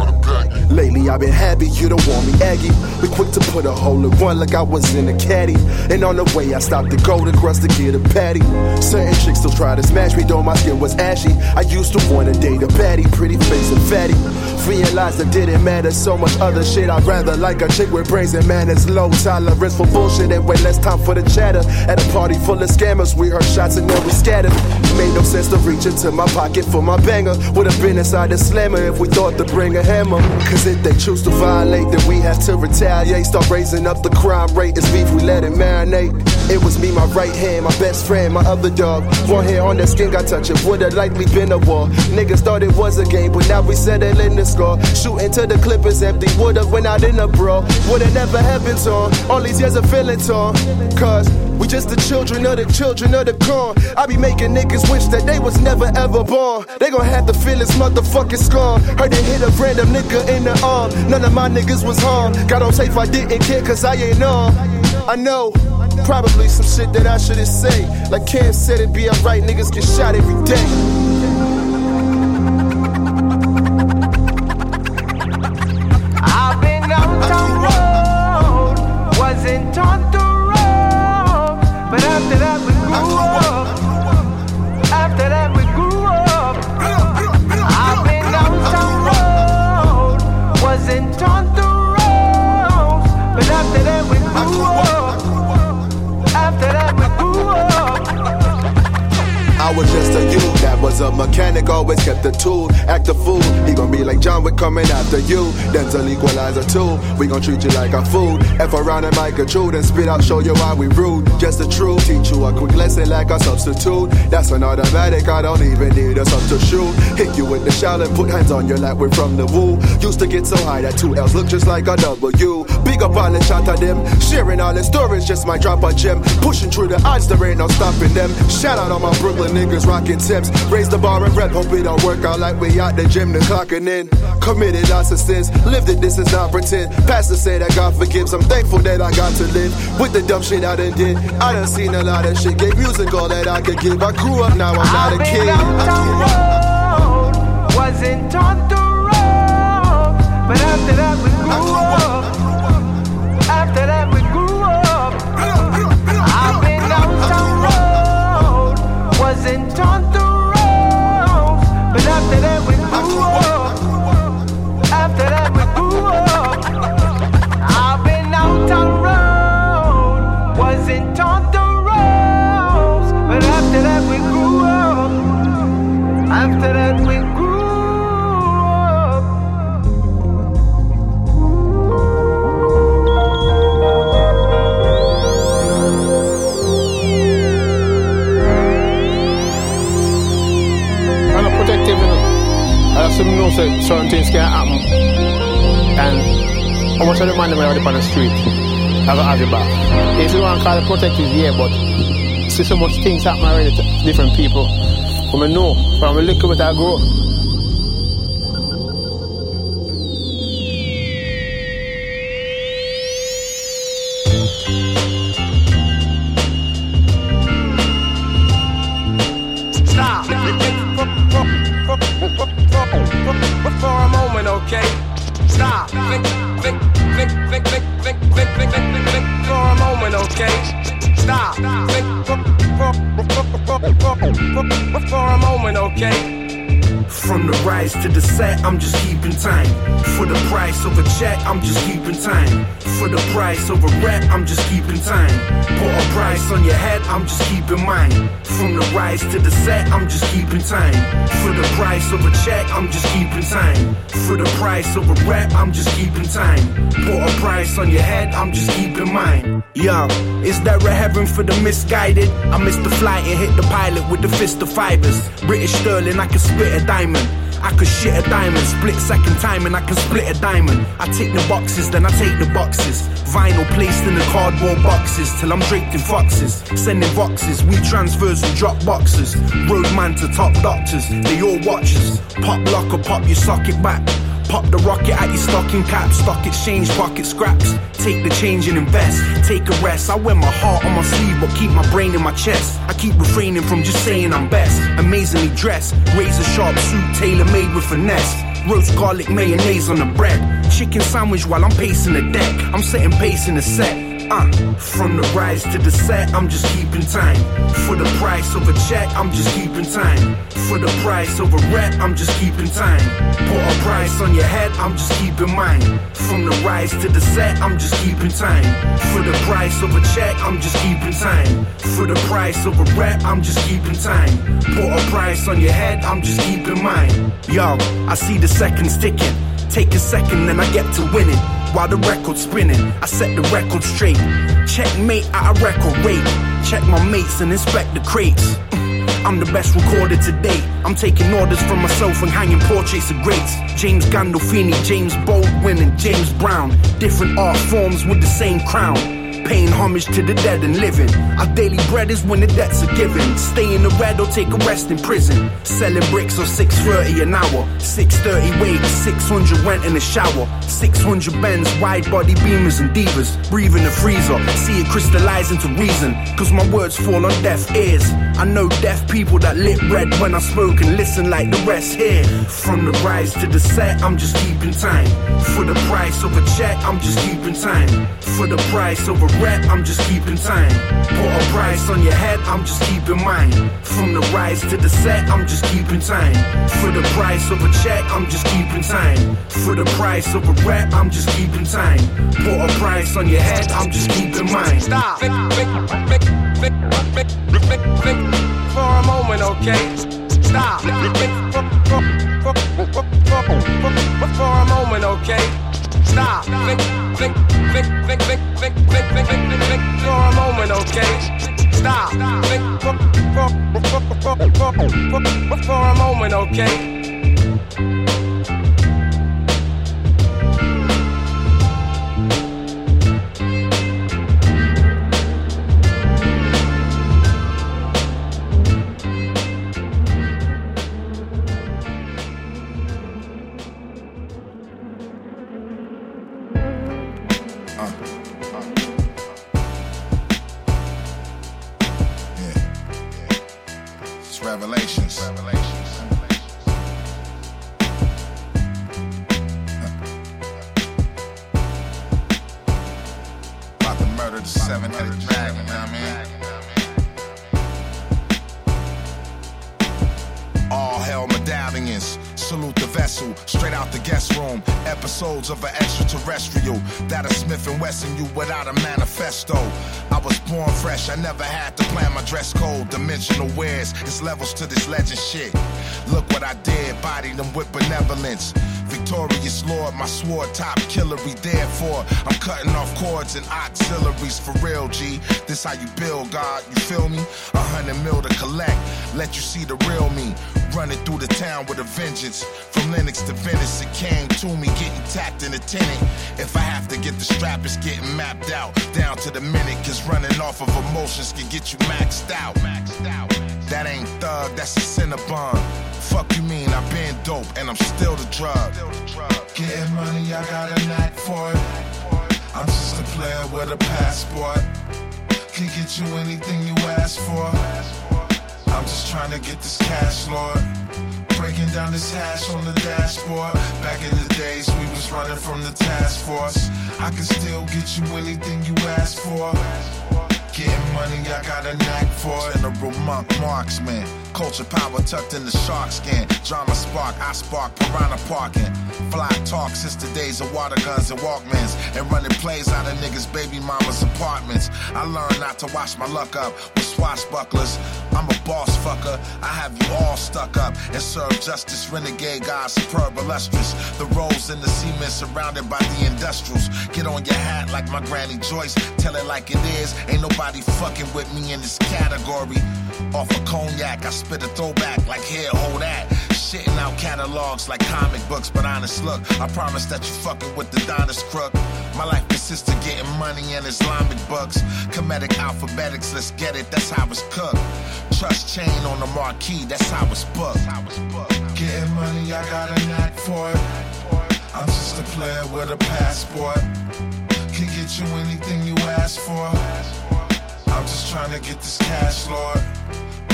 Lately I've been happy, you don't want me aggy. We quick to put a hole in one like I was in a caddy. And on the way I stopped to go to crust to get a patty. Certain chicks still try to smash me, though my skin was ashy. I used to want to date a baddie, pretty face and fatty. Realized it didn't matter so much other shit. I'd rather like a chick with brains and manners, low tolerance for bullshit and way less time for the chatter. At a party full of scammers, we heard shots and then we scattered. Made no sense to reach into my pocket for my banger. Would've been inside the slammer if we thought to bring a hammer. Cause if they choose to violate, then we have to retaliate. Start raising up the crime rate. It's beef, we let it marinate. It was me, my right hand, my best friend, my other dog. One hair on the skin got touched, it would've likely been a war. Niggas thought it was a game, but now we settle in the score. Shooting to the clippers empty, would've went out in a brawl. Would've never happened torn. All these years of feeling torn. Cause we just the children of the children of the corn. I be making niggas wish that they was never ever born. They gon' have to feel this motherfucking scorn. Heard they hit a random nigga in the arm. None of my niggas was harmed. Got on safe, I didn't care cause I ain't on. I know. Probably some shit that I shouldn't say. Like Cam said, it be alright, niggas get shot every day. Always kept the tool, act a fool. He gon' be like John Wick coming after you. Denzel equalizer too. We gon' treat you like a food. F around and Mike a true, then spit out, show you why we rude. Just the truth, teach you a quick lesson like a substitute. That's an automatic, I don't even need a substitute. Hit you with the shout and put hands on your lap, we're from the woo. Used to get so high that two L's look just like a W. Big up all the shot of them, sharing all the stories, just my drop a gem. Pushing through the odds, there ain't no stopping them. Shout out all my Brooklyn niggas rocking tips. Raise the bar and rep, hope it don't work out like we out the gym, the clocking in. Committed lots of sins, lived it, this is not pretend. Pastor say that God forgives, I'm thankful that I got to live. With the dumb shit I done did, I done seen a lot of shit. Gave music all that I could give. I grew up, now I'm not a kid. been know say certain things can happen. And of the man them out on the street have to have your back. If you want to call protective, yeah, but see so much things happen already to different people. From I know, from a little bit I grow. Time. Put a price on your head, I'm just keeping mine. From the rise to the set, I'm just keeping time. For the price of a check, I'm just keeping time. For the price of a rep, I'm just keeping time. Put a price on your head, I'm just keeping mine. Yo, is there a heaven for the misguided? I missed the flight and hit the pilot with the fist of fibers. British sterling, I can spit a diamond. I could shit a diamond, split second time and I can split a diamond. I take the boxes, then I take the boxes. Vinyl placed in the cardboard boxes till I'm draped in foxes. Sending boxes, we transfers and drop boxes. Roadman to top doctors, they all watch us. Pop lock or pop your socket back. Pop the rocket at your stocking cap, stock exchange, pocket scraps. Take the change and invest, take a rest. I wear my heart on my sleeve, but keep my brain in my chest. I keep refraining from just saying I'm best. Amazingly dressed, razor sharp suit, tailor made with finesse. Roast garlic mayonnaise on the bread. Chicken sandwich while I'm pacing the deck. I'm setting pace in the set. Uh, from the rise to the set, I'm just keeping time. For the price of a check, I'm just keeping time. For the price of a rep, I'm just keeping time. Put a price on your head, I'm just keeping mine. From the rise to the set, I'm just keeping time. For the price of a check, I'm just keeping time. For the price of a rep, I'm just keeping time. Put a price on your head, I'm just keeping mine. Yo, I see the seconds ticking. Take a second, then I get to winning while the record's spinning. I set the record straight. Checkmate at a record rate. Check my mates and inspect the crates. I'm the best recorder to date. I'm taking orders from myself and hanging portraits of greats. James Gandolfini, James Baldwin, and James Brown. Different art forms with the same crown. Paying homage to the dead and living. Our daily bread is when the debts are given. Stay in the red or take a rest in prison. Selling bricks on 6.30 an hour. 6.30 wage, 600 rent in the shower. 600 bends, wide body beamers and divas. Breathe in the freezer, see it crystallize into reason. Cause my words fall on deaf ears. I know deaf people that lit red when I spoke and listen like the rest here. From the rise to the set, I'm just keeping time. For the price of a check, I'm just keeping time. For the price of a rep, I'm just keeping time. Put a price on your head, I'm just keeping mine. From the rise to the set, I'm just keeping time. For the price of a check, I'm just keeping time. For the price of a rep, I'm just keeping time. Put a price on your head, I'm just keeping mine. Stop. For a moment, okay? Stop. For a moment, okay? Stop. Think, think, think, think, think, think, think, think, think, think for a moment, okay? Stop. Think for, for, for, for, for, for, for, for a moment, okay? Wesson you without a manifesto. I was born fresh, I never had to plan my dress code. Dimensional wares, it's levels to this legend shit. Look what I did, body them with benevolence. Victorious Lord, my sword top killery, therefore I'm cutting off cords and auxiliaries for real, G. This how you build, God, you feel me? A hundred mil to collect, let you see the real me. Running through the town with a vengeance. From Lennox to Venice, it came to me, getting tapped in the tenant. If I have to get the strap, it's getting mapped out. Down to the minute, cause running off of emotions can get you maxed out. Maxed out. That ain't thug, that's a Cinnabon. Fuck you mean, I've been dope and I'm still the drug. Getting money, I got a knack for it. I'm just a player with a passport. Can get you anything you ask for. I'm just trying to get this cash, Lord. Breaking down this hash on the dashboard. Back in the days, we was running from the task force. I can still get you anything you ask for. Getting money, I got a knack for it. General Monk Marksman. Culture power tucked in the shark skin. Drama spark, I spark, piranha parking. Fly talk since the days of water guns and Walkmans. And running plays out of niggas' baby mama's apartments. I learned not to wash my luck up with swashbucklers. I'm a boss fucker. I have you all stuck up and serve justice. Renegade God, superb, illustrious. The roads in the cement surrounded by the industrials. Get on your hat like my granny Joyce. Tell it like it is. Ain't nobody fucking with me in this category. Off a cognac, I spit a throwback like here, hold that. Shitting out catalogs like comic books, but honest look, I promise that you fucking with the Donist crook. My life consists of getting money and Islamic books. Comedic alphabetics, let's get it, that's how it's cooked. Trust chain on the marquee, that's how it's booked. Getting money, I got a knack for it. I'm just a player with a passport. Can get you anything you ask for. I'm just trying to get this cash, Lord.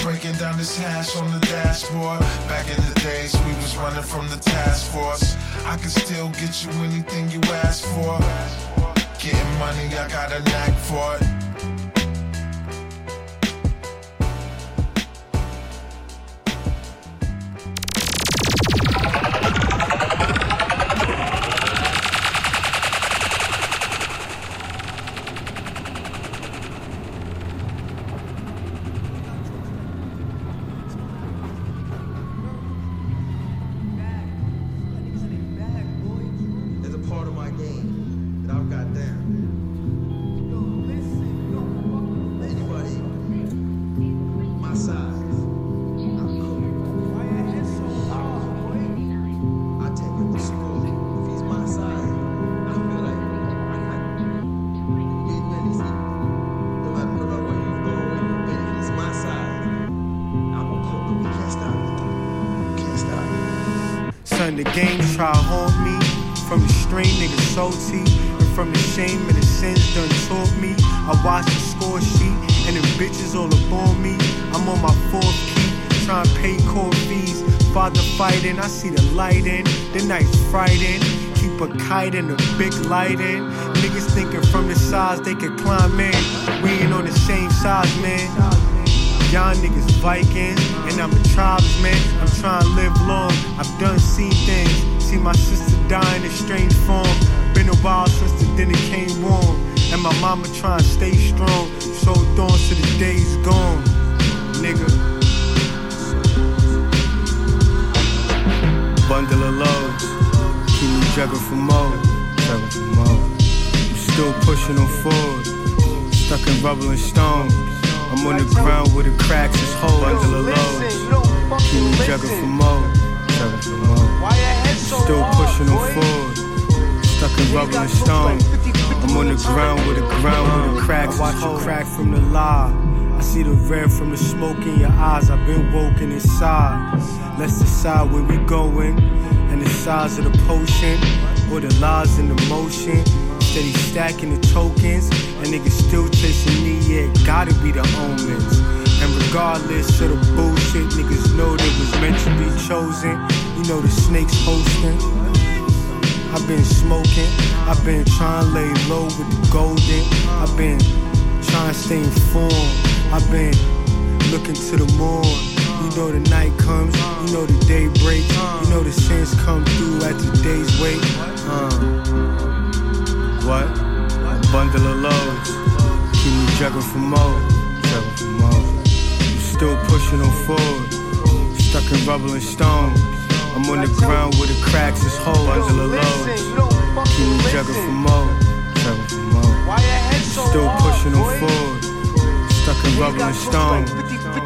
Breaking down this hash on the dashboard. Back in the days, we was running from the task force. I can still get you anything you ask for. Getting money, I got a knack for it. The game try haunt me. From the strain, niggas salty. And from the shame and the sins done taught me. I watch the score sheet and the bitches all up on me. I'm on my fourth key, trying to pay court fees. Father fighting, I see the light in. The night's frightening. Keep a kite and a big light in. Niggas thinking from the size they could climb in. We ain't on the same size, man. Y'all niggas Vikings, and I'm a tribesman. I'm trying to live long. I've done seen things. See my sister die in a strange form. Been a while since the dinner came warm. And my mama trying to stay strong. So dawn to the day's gone. Nigga. Bundle of loads. Keep me juggling for more. Jugging for more. I'm still pushing on forward. Stuck in rubble and stone. I'm on the ground where the cracks is holes. Bundle of loads. Keep me jugging for more. Jugging for more. Still pushing on forward. Stuck in rubble and stone. I'm on the ground where the ground where the cracks Watch you crack from the lie. I see the red from the smoke in your eyes. I've been woken inside. Let's decide where we going and the size of the potion or the lies in the motion. Steady stacking the tokens and niggas still chasing me. Yeah, gotta be the omens. And regardless of the bullshit, niggas know they was meant to be chosen. You know the snakes hosting. I've been smoking, I've been trying to lay low with the golden. I've been trying to stay informed. I've been looking to the morn. You know the night comes, you know the day breaks, you know the sins come through at the day's wait. Uh, what? Bundle of loads. Keep me jugging for more. Jugging for more. I'm still pushing on forward. Stuck in rubble and stone. I'm on the ground where the cracks is holes. Bundle of loads. Keep me jugging for more. Jugging for more. Still pushing on forward. Stuck in rubble and stone.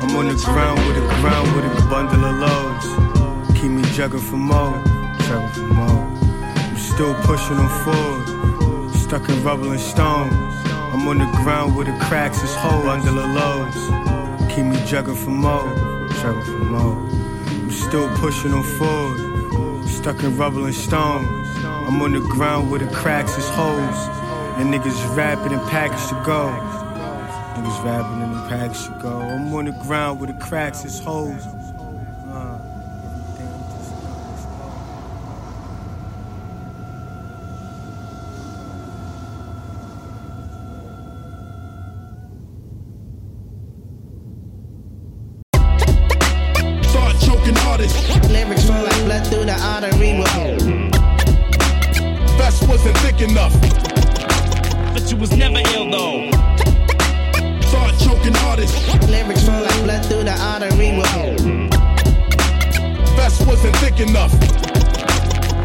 I'm on the ground with the ground with a bundle of loads. Keep me jugging for more. Jugging for more. I'm still pushing on forward. Stuck in rubble and stone. I'm on the ground where the cracks is holes. under the loads. Keep me jugging for more. Jugging for more. I'm still pushing on forward. Stuck in rubble and stone. I'm on the ground where the cracks is holes. And niggas rapping and packaged to go. Niggas rapping and packaged to go. I'm on the ground where the cracks is holes. Choking artists. Lyrics flow like blood through the artery. Vest wasn't thick enough.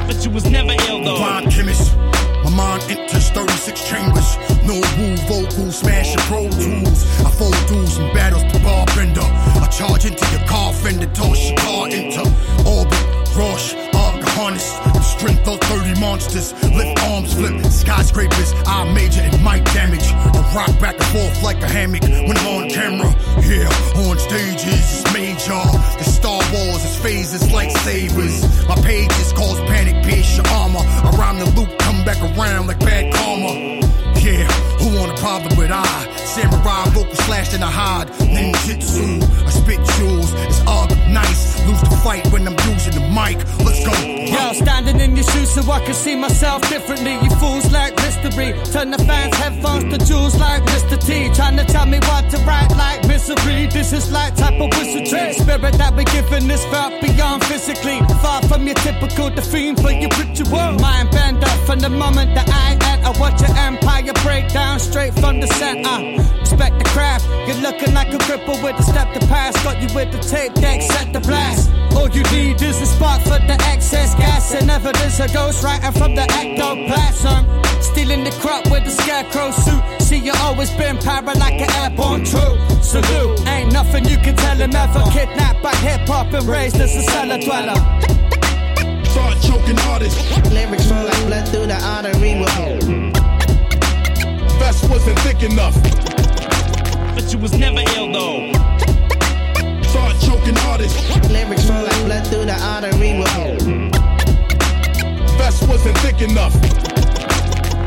But you was never ill though. Blind chemist. My mind enters 36 chambers. No woo vocals, smashing pro tools. I fold duels and battles to bender. I charge into your car fender, toss your car into orbit. Rush, arc harness. Strength of 30 monsters. Lift arms, flip skyscrapers. I major and mic damage. I rock back and forth like a hammock when I'm on camera. Yeah, on stages, it's major. The Star Wars is phases like sabers. My pages cause panic, pierce your armor. Around the loop, come back around like bad karma. Yeah, who want a problem with I? Samurai vocal slashed in the hide. Ninjutsu, I spit jewels. It's all nice. Lose the fight when I'm using the mic. Let's go. Yo, standing in your shoes so I can see myself differently. You fools like mystery. Turn the fans' headphones to jewels like Mr. T. Trying to tell me what to write like misery. This is like type of wizardry. Spirit that we're given is felt beyond physically. Far from your typical defeat, but you ritual. Mind bender from the moment that I enter. Watch your empire break down straight from the center. Respect the craft. You're looking like a cripple with a step to pass. Got you with the tape deck, set the blast. All you need is a spark for the excess gas and evidence of ghost writing from the ectoplasm. Stealing the crop with the scarecrow suit. See, you always been para like an airborne troop. Salute, ain't nothing you can tell him ever. Kidnapped by hip hop and raised as a cellar dweller. Start choking artists. Lyrics flow like blood through the artery. Vest wasn't thick enough. But you was never ill though. Start choking artists. Lyrics flow like blood through the artery. Vest wasn't thick enough.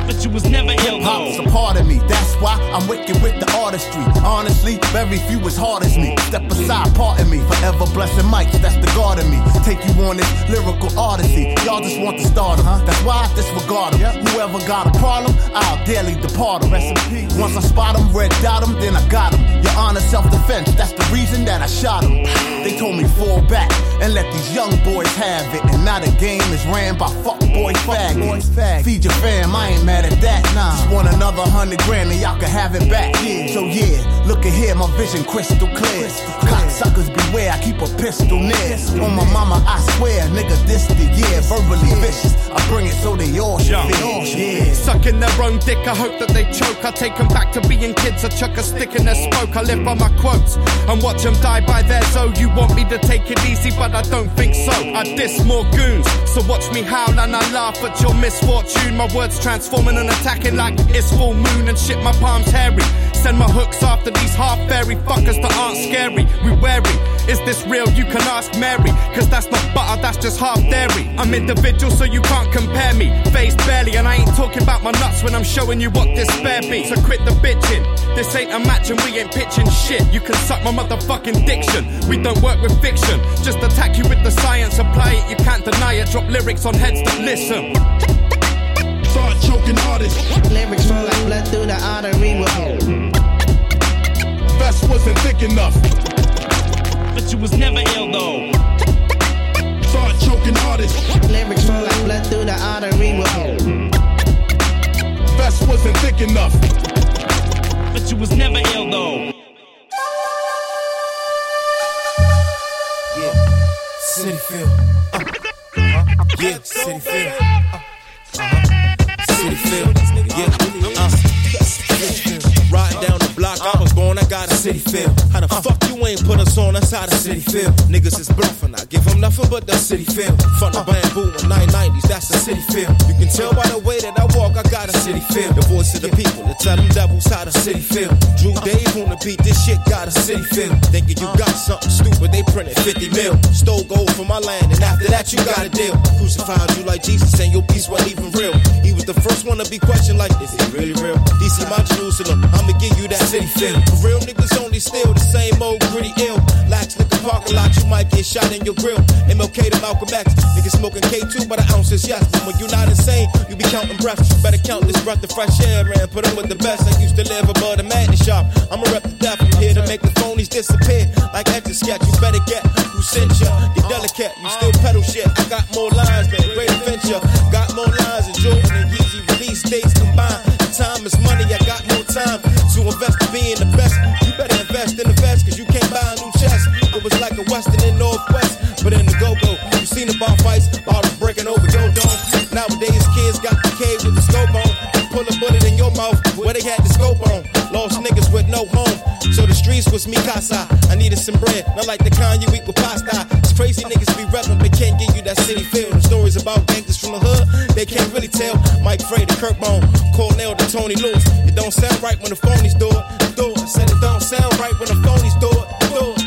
But you was never ill Pop's though. a part of me, that's why I'm wicked with the artistry. Honestly, very few as hard as me. Mm-hmm. Step aside, pardon me, forever blessing mics, that's the God of me. Take you on this lyrical odyssey. Mm-hmm. Y'all just want to start 'em, huh? That's why I disregard 'em. Whoever got a problem, I'll daily depart 'em. Rest. Once I spot spot 'em, red dot 'em, then I got 'em. Your honor, self defense, that's the reason that I shot shot 'em. They told me fall back and let these young boys have it. And now the game is ran by fuck boy faggots. Feed your fam, I ain't mad at that. Nah. Just want another hundred grand and y'all can have it back. Yeah. So yeah, look at here, my vision crystal clear. Cocksuckers beware, I keep a pistol near. On my mama, I swear, nigga, this the year. Verbally vicious, I bring it so they all should feel. Yeah. Sucking their own dick, I hope that they choke. I take them back to being kids, I chuck a stick in their spoke. I live by my quotes and watch them die by theirs. Oh, you want me to take it easy, but I don't think so. I diss more goons, so watch me howl and I laugh at your misfortune. My words transforming and attacking like it's full moon and shit, my palms hairy. Send my hooks after these half fairy fuckers that aren't scary. We wary. Is this real? You can ask Mary. Cause that's not butter, that's just half dairy. I'm individual, so you can't compare me. Face barely, and I ain't talking about my nuts when I'm showing you what despair be. So quit the bitching. This ain't a match and we ain't pitching shit. You can suck my motherfucking diction. We don't work with fiction. Just attack you with the science, apply it, you can't deny it. Drop lyrics on heads that listen. Start choking artists. Lyrics flow like blood through the artery. Vest wasn't thick enough. But you was never ill though. Start choking artists. Lyrics flow like blood through the artery. Vest wasn't thick enough. But you was never ill though. Yeah, City Feel. Uh, huh? Yeah, City Feel. Uh. City Feel. Yeah, got a city feel. How the fuck you ain't put us on? That's how the city feel. Niggas is bluffing, I give them nothing but the city feel. Front of bamboo in 990s, that's the city feel. You can tell by the way that I walk, I got a city feel. The voice of the people, to tell them devils how the city feel. Drew Dave on the beat, this shit got a city feel. Thinking you got something stupid, they printed 50 mil. Stole gold from my land, and after that you got a deal. Crucified you like Jesus, and your peace wasn't even real. He was the first one to be questioned like, is he really real? DC my Jerusalem, I'ma give you that city feel. For Real niggas only still the same old gritty ill. Lax liquor parking lot, you might get shot in your grill. MLK to Malcolm X. Niggas smoking K2 by the ounces, yes. But when you not insane, you be counting breaths. You better count this breath of fresh air, man. Put them with the best. I used to live above the madness shop. I'ma rep the death. I'm here to make the phonies disappear. Like extra sketch, you better get who sent ya. You're delicate, you still pedal shit. I got more lines than Great Adventure. Got more lines than Jordan and Yeezy release dates combined. Time is money, I got more time to invest in being the best. In the vest, cause you can't buy a new chest. It was like a western in Northwest, but in the go-go. You seen the bar fights, bottles breaking over your dome. Nowadays kids got the K with the scope on. Pull a bullet in your mouth where they had the scope on. Lost niggas with no home. So the streets was me casa. I needed some bread, not like the kind you eat with pasta. It's crazy niggas be reppin', but can't give you that city feel. The stories about gangsters from the hood, they can't really tell. Mike Frey, the Kirkbone, Cornell, the Tony Lewis. It don't sound right when the phonies do it. Do said it don't sound right when the phonies do it. Do it.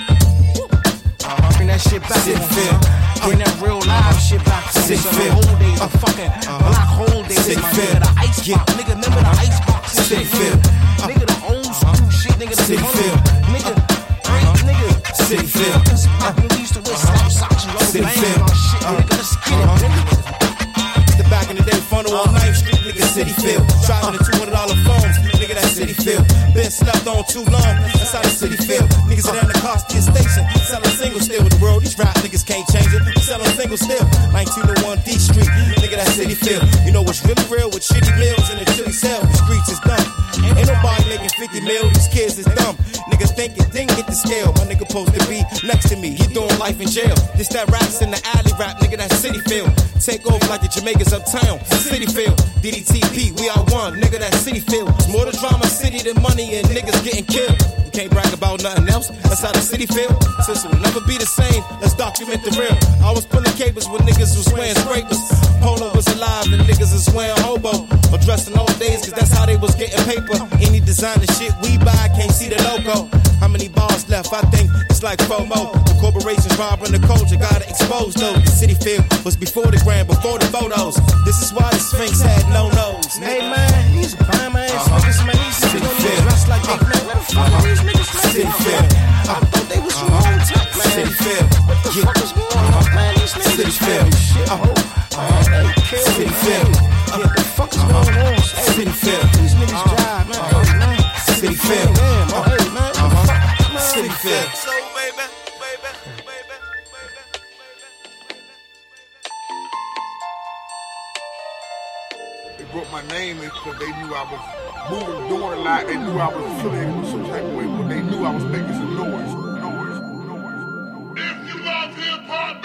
Uh-huh. Bring that shit back. City uh, uh-huh. feel. Bring that real live shit back. The feel. Whole days of uh-huh. fucking uh-huh. black hole days. Feel. nigga, the ice box. Nigga, remember the ice box? City shit, feel. nigga? The old school shit. Nigga, the punk. feel. Nigga, right, nigga. City feel. Back when we used to wear slap socks and rubber City bands feel. and all shit. Nigga, let's get it, nigga. The back in the day funnel on 9th Street, nigga, city feel. Driving the On too long, that's how the city feel. Niggas at Anacostia Station, selling singles still with the world. These rap niggas can't change it. Selling singles still. 1901 D Street, nigga, that city feel. You know what's really real with shitty meals and the chili sell. 50 mil, these kids is dumb. Niggas think it didn't get the scale. My nigga supposed to be next to me, he doing life in jail. This that raps in the alley rap, nigga, that city feel. Take over like the Jamaicans uptown, city feel. DDTP, we are one, nigga, that city feel. It's more the drama city than money and niggas getting killed. You can't brag about nothing else, that's how the city feel. Since we'll never be the same, let's document the real. I was pulling capers when niggas was wearing scrapers. Polo was alive and niggas is wearing hobo. Or dressing old days, cause that's how they was getting paper. Any designer shit we buy, can't see the logo. How many bars left? I think it's like FOMO. The corporations robbing the culture, gotta expose though. The city feel was before the gram, before the photos. This is why the Sphinx had no nose. Hey man, these prime ass niggas, man. These niggas don't dress like they, uh-huh. man. Where the fuck are these uh-huh. niggas, man? City feel. I thought they was from uh-huh. home tech, man. City feel. What the fuck is going on, man? These niggas City feel. shit. Oh, City the fuck is going on? City. These niggas man. City brought my name because they knew I was moving, doing. They knew I was some type of way, they knew I was making some noise. Noise. Noise. If you love hip hop,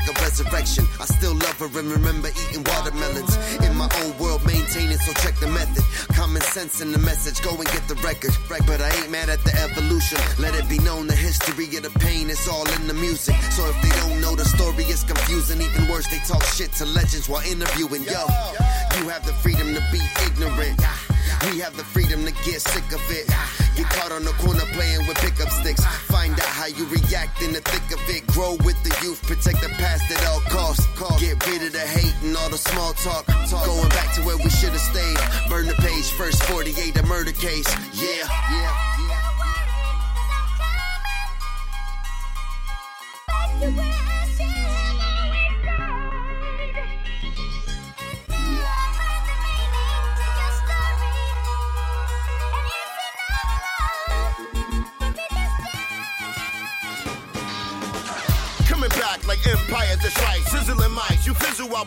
like a resurrection. I still love her and remember eating watermelons. In my own world, maintaining, so check the method. Common sense in the message, go and get the record. Right, but I ain't mad at the evolution. Let it be known the history of the pain is all in the music. So if they don't know the story, it's confusing. Even worse, they talk shit to legends while interviewing. Yo, you have the freedom to be ignorant. We have the freedom to get sick of it. Get caught on the corner playing with pickup sticks. Find out how you react in the thick of it. Grow with the youth, protect the past at all costs. Get rid of the hate and all the small talk. Going back to where we should have stayed. Burn the page, first 48, a murder case. Yeah, yeah.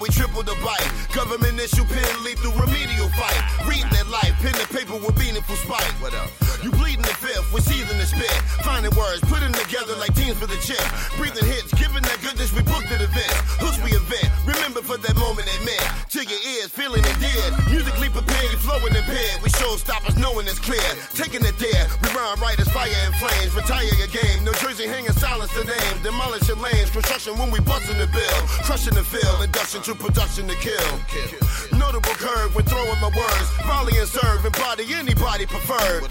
We triple the bite. Government issue pen through remedial fight. Reading that life, pen and paper with meaningful spite. What up? You bleeding the fifth with season the spit. Finding words, putting together like teams for the chip. Breathing hits, giving that goodness we booked at events. Hooks we invent. Remember for that moment it meant. To your ears, feeling it dead. Musically prepared, flowing impaired. We show stoppers knowing it's clear. Taking it there, we run crime writers, fire and flames. Retire your game. New Jersey hanging silence the name. Demolish your lanes. Construction when we busting the bill. Crushing the field. Induction to production to kill. Notable curve when throwing my words. Volley and serve. Embody anybody preferred.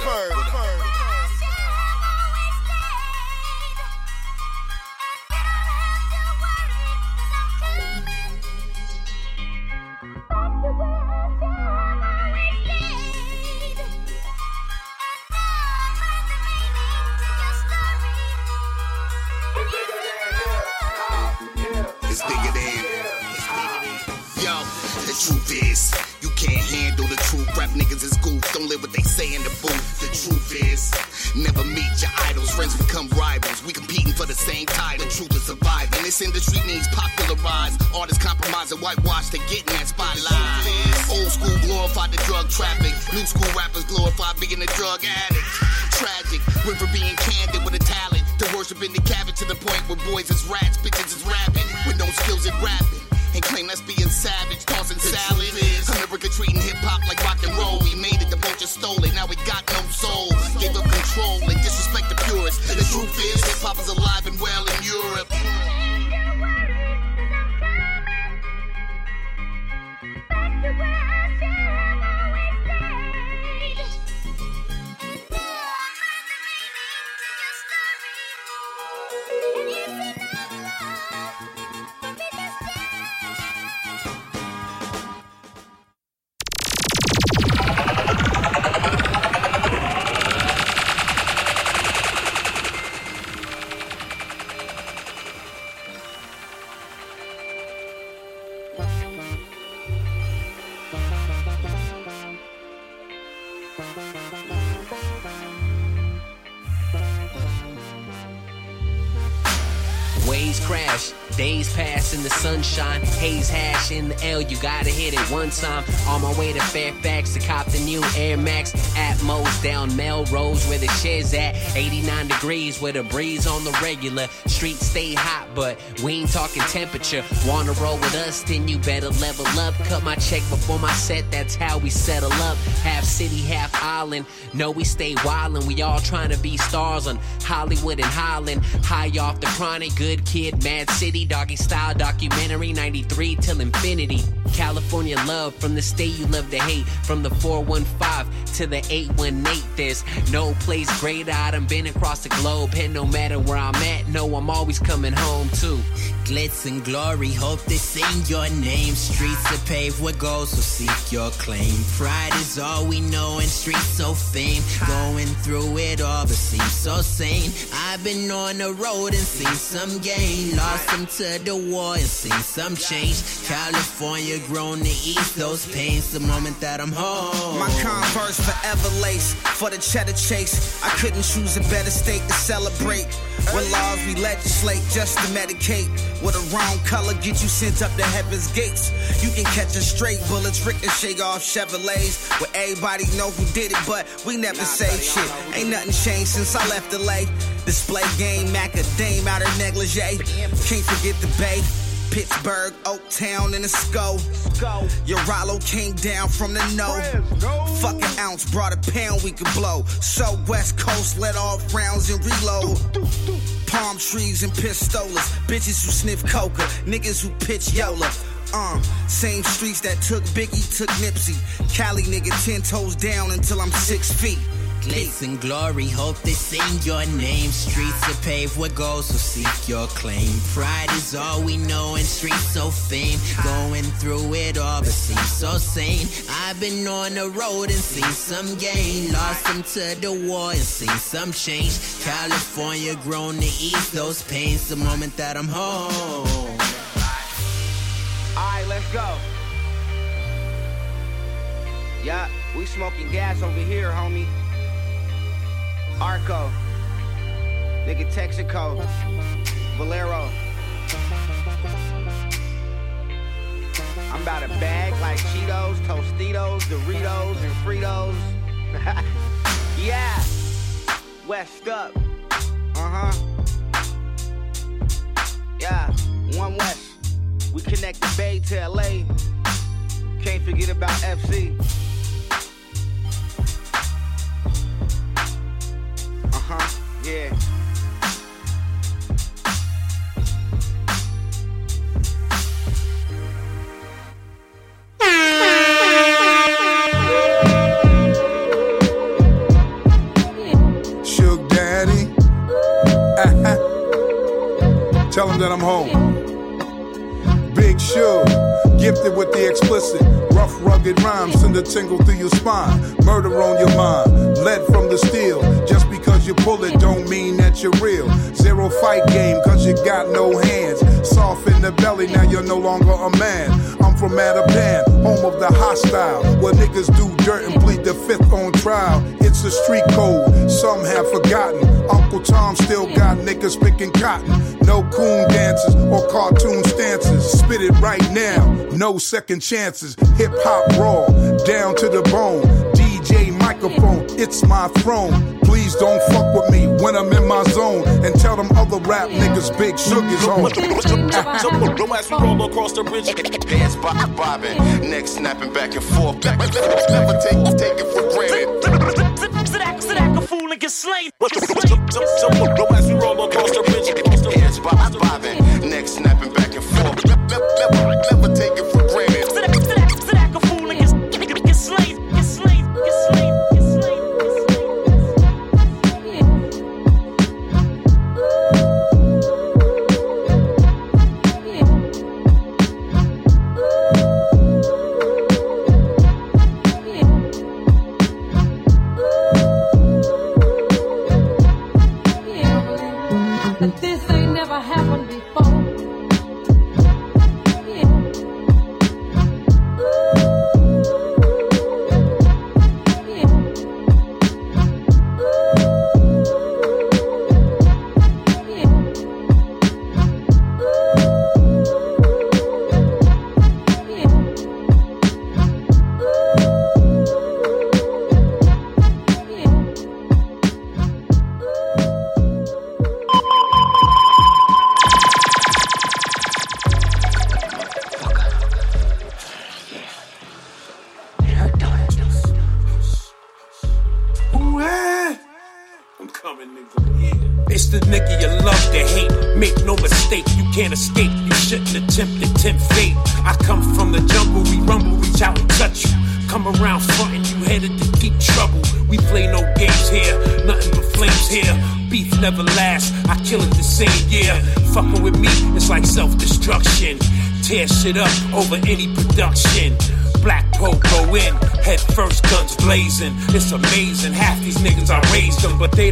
Niggas is goof, don't live what they say in the booth. The truth is, never meet your idols. Friends become rivals. We competing for the same title. The truth is surviving. This industry needs popularized. Artists compromise and whitewash to get in that spotlight. Old school glorified the drug traffic. New school rappers glorify being a drug addict. Tragic, went from being candid with a talent to worshiping the cabin to the point where boys is rats, bitches is rapping with no skills in rapping. And claim that's being savage, tossing salad. America treating hip hop like rock and roll. We made it, the vulture stole it. Now we got no soul. Gave up control and disrespect the purists. The truth is, hip hop is alive and well in Europe. Waves in the sunshine, haze hash in the L. You gotta hit it one time. On my way to Fairfax to cop the new Air Max Atmos down Melrose where the shed's at. 89 degrees with a breeze on the regular. Streets stay hot, but we ain't talking temperature. Wanna roll with us? Then you better level up. Cut my check before my set, that's how we settle up. Half city, half island. No, we stay wildin'. We all trying to be stars on Hollywood and Highland. High off the chronic, good kid, mad city, doggy style documentary, 93 till infinity. California love from the state you love to hate. From the 415 to the 818, there's no place greater. I done been across the globe, and no matter where I'm at, no, I'm always coming home too. Glitz and glory, hope they sing your name. Streets are paved with gold, so seek your claim. Pride is all we know, and streets so fame. Going through it all, but seem so sane. I've been on the road and seen some gain. Lost them to the war and seen some change. California grown to ease those pains the moment that I'm home. My Converse forever lace for the cheddar chase. I couldn't choose a better state to celebrate. When laws we legislate just to medicate. With a wrong color, get you sent up to heaven's gates. You can catch a straight bullets ricochet off Chevrolets. Where everybody know who did it, but we never say shit. Ain't nothing changed since I left the LA. Display game, macadame out of negligee. Can't forget the bay. Pittsburg, Oak Town, and a skull. Your Rollo came down from the no. Fuck an ounce, brought a pound we could blow. So West Coast let off rounds and reload. Palm trees and pistolas. Bitches who sniff coca. Niggas who pitch Yola. Um, same streets that took Biggie, took Nipsey. Cali nigga, ten toes down until I'm six feet. Glitz and glory, hope they sing your name. Streets are paved with gold, so seek your claim. Pride is all we know, and streets so fame. Going through it all, but seem so sane. I've been on the road and seen some gain. Lost them to the war and seen some change. California grown to ease those pains the moment that I'm home. Alright, let's go. Yeah, we smoking gas over here, homie. Arco. Nigga Texaco. Valero. I'm about to bag like Cheetos, Tostitos, Doritos, and Fritos. yeah. West up. Uh huh. Yeah. One West. We connect the Bay to LA. Can't forget about FC. Yeah. Shug Daddy. Uh-huh. Tell him that I'm home. Big Shug, gifted with the explicit. Rough, rugged rhymes send a tingle through your spine. Murder on your mind, lead from the steel. Just because you pull it don't mean that you're real. Zero fight game, cause you got no hands. Soft in the belly, now you're no longer a man. I'm from Mattapan, home of the hostile. Where niggas do dirt and bleed the fifth on trial. It's a street code, some have forgotten. Uncle Tom still got niggas picking cotton. No coon dances or cartoon stances. Spit it right now, no second chances. Hip hop raw, down to the bone. DJ microphone, it's my throne. Please don't fuck with me when I'm in my zone. And tell them other rap niggas Big Shug is home. Don't ask me roll across the bridge. Bob- bobbing, neck snapping. Back and forth. Never take,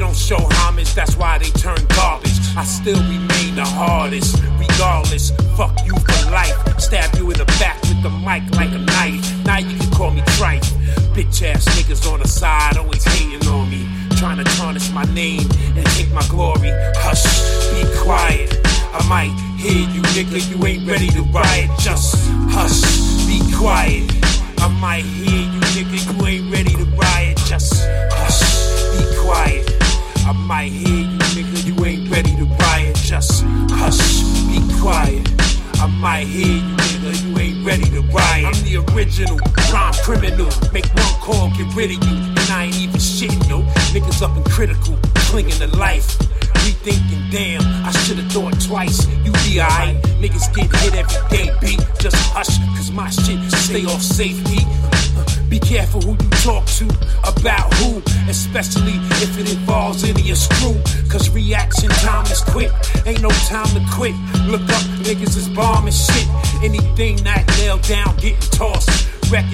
don't show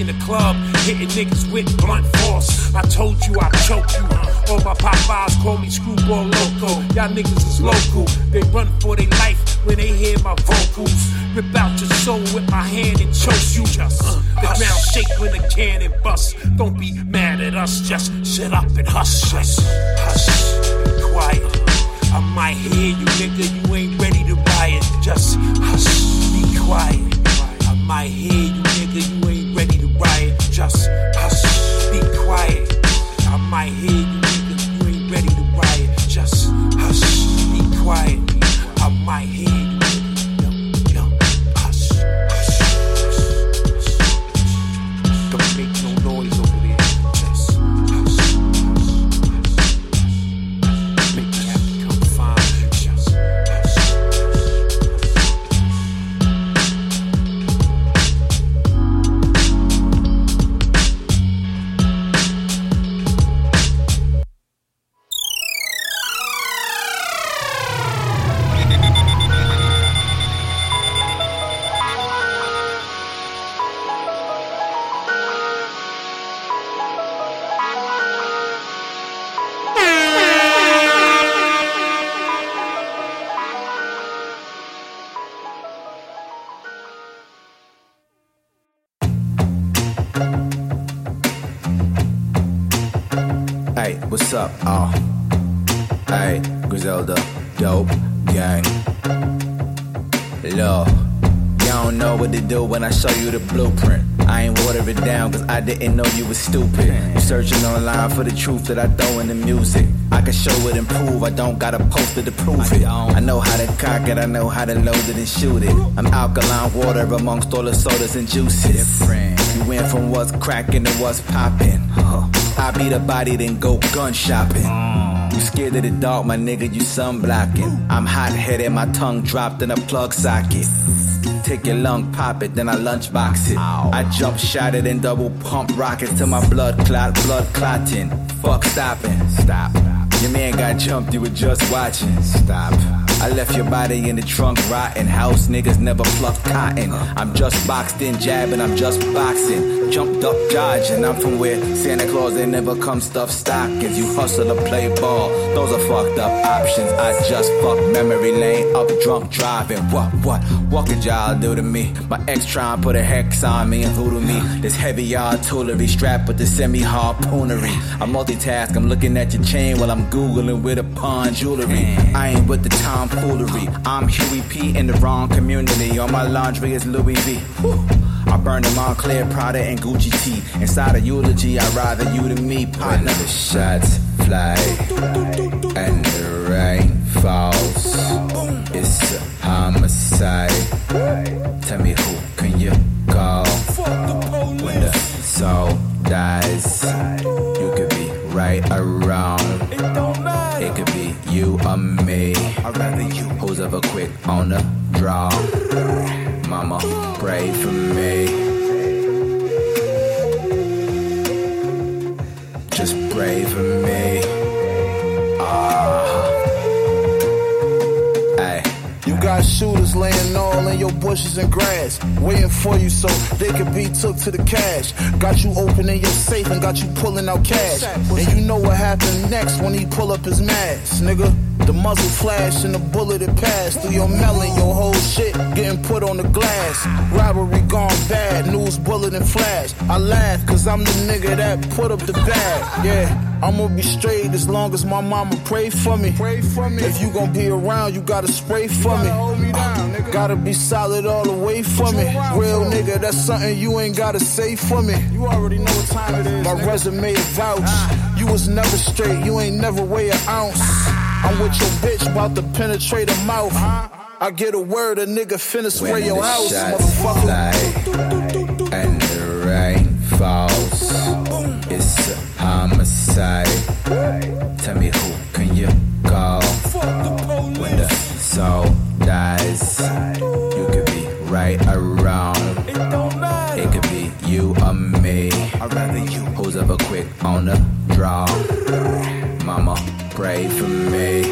The club, hitting niggas with blunt force. I told you I choke you. All my Popeyes call me screwball loco. Y'all niggas is local. They run for their life when they hear my vocals. Rip out your soul with my hand and choke you. Just uh, the ground shake when the cannon bust. Don't be mad at us, just shut up and hush. Hush, didn't know you was stupid. You searching online for the truth that I throw in the music. I can show it and prove, I don't got a poster to prove it. I know how to cock it, I know how to load it and shoot it. I'm alkaline water amongst all the sodas and juices. You went from what's cracking to what's popping. I beat a body, then go gun shopping. You scared of the dark, my nigga, you sunblocking. I'm hot headed, my tongue dropped in a plug socket. Take your lung, pop it, then I lunchbox it. I jump shot it and double pump rockets till my blood clot, blood clotting. Fuck stopping, stop. Your man got jumped, you were just watching. Stop. I left your body in the trunk rotting. House niggas never plucked cotton. I'm just boxed in, jabbing, I'm just boxing. Jumped up, dodging. I'm from where Santa Claus they never come stuff stockings. You hustle or play ball, those are fucked up options. I just fuck memory lane up drunk driving. What, what, what could y'all do to me? My ex trying put a hex on me and voodoo me. This heavy artillery strapped with the semi harpoonery. I multitask, I'm looking at your chain while I'm googling with a pawn jewelry. I ain't with the tomfoolery. I'm Huey P in the wrong community. On my laundry is Louis V. I burn them on Moncler, Prada, and Gucci T. Inside a eulogy, I'd rather you than me, partner. The shots fly and the rain falls. It's a homicide. Tell me who can you call when the soul dies? You could be right or me. I'd rather you. Who's ever quick on the draw? Mama, pray for me. Just pray for me. Ah. Got shooters laying all in your bushes and grass, waiting for you so they could be took to the cash. Got you opening your safe and got you pulling out cash. And you know what happened next when he pull up his mask, nigga. The muzzle flash and the bullet it passed through your melon, your whole shit getting put on the glass. Robbery gone bad, news bullet and flash. I laugh cause I'm the nigga that put up the bag. Yeah. I'ma be straight as long as my mama pray for me. Pray for me. If you gon' be around, you gotta spray for me. Hold me down, nigga. Gotta be solid all the way for me. Real nigga, that's something you ain't gotta say for me. You already know what time it is. My resume vouch. Ah. You was never straight, you ain't never weigh an ounce. I'm with your bitch, about to penetrate her mouth. I get a word, a nigga finna spray When your the house, shots motherfucker. fly and the rain falls. It's a homicide. Tell me who can you call when the soul dies? You could be right or wrong. It could be you or me. I'd rather you. Who's ever quick on the draw? Mama, pray for me.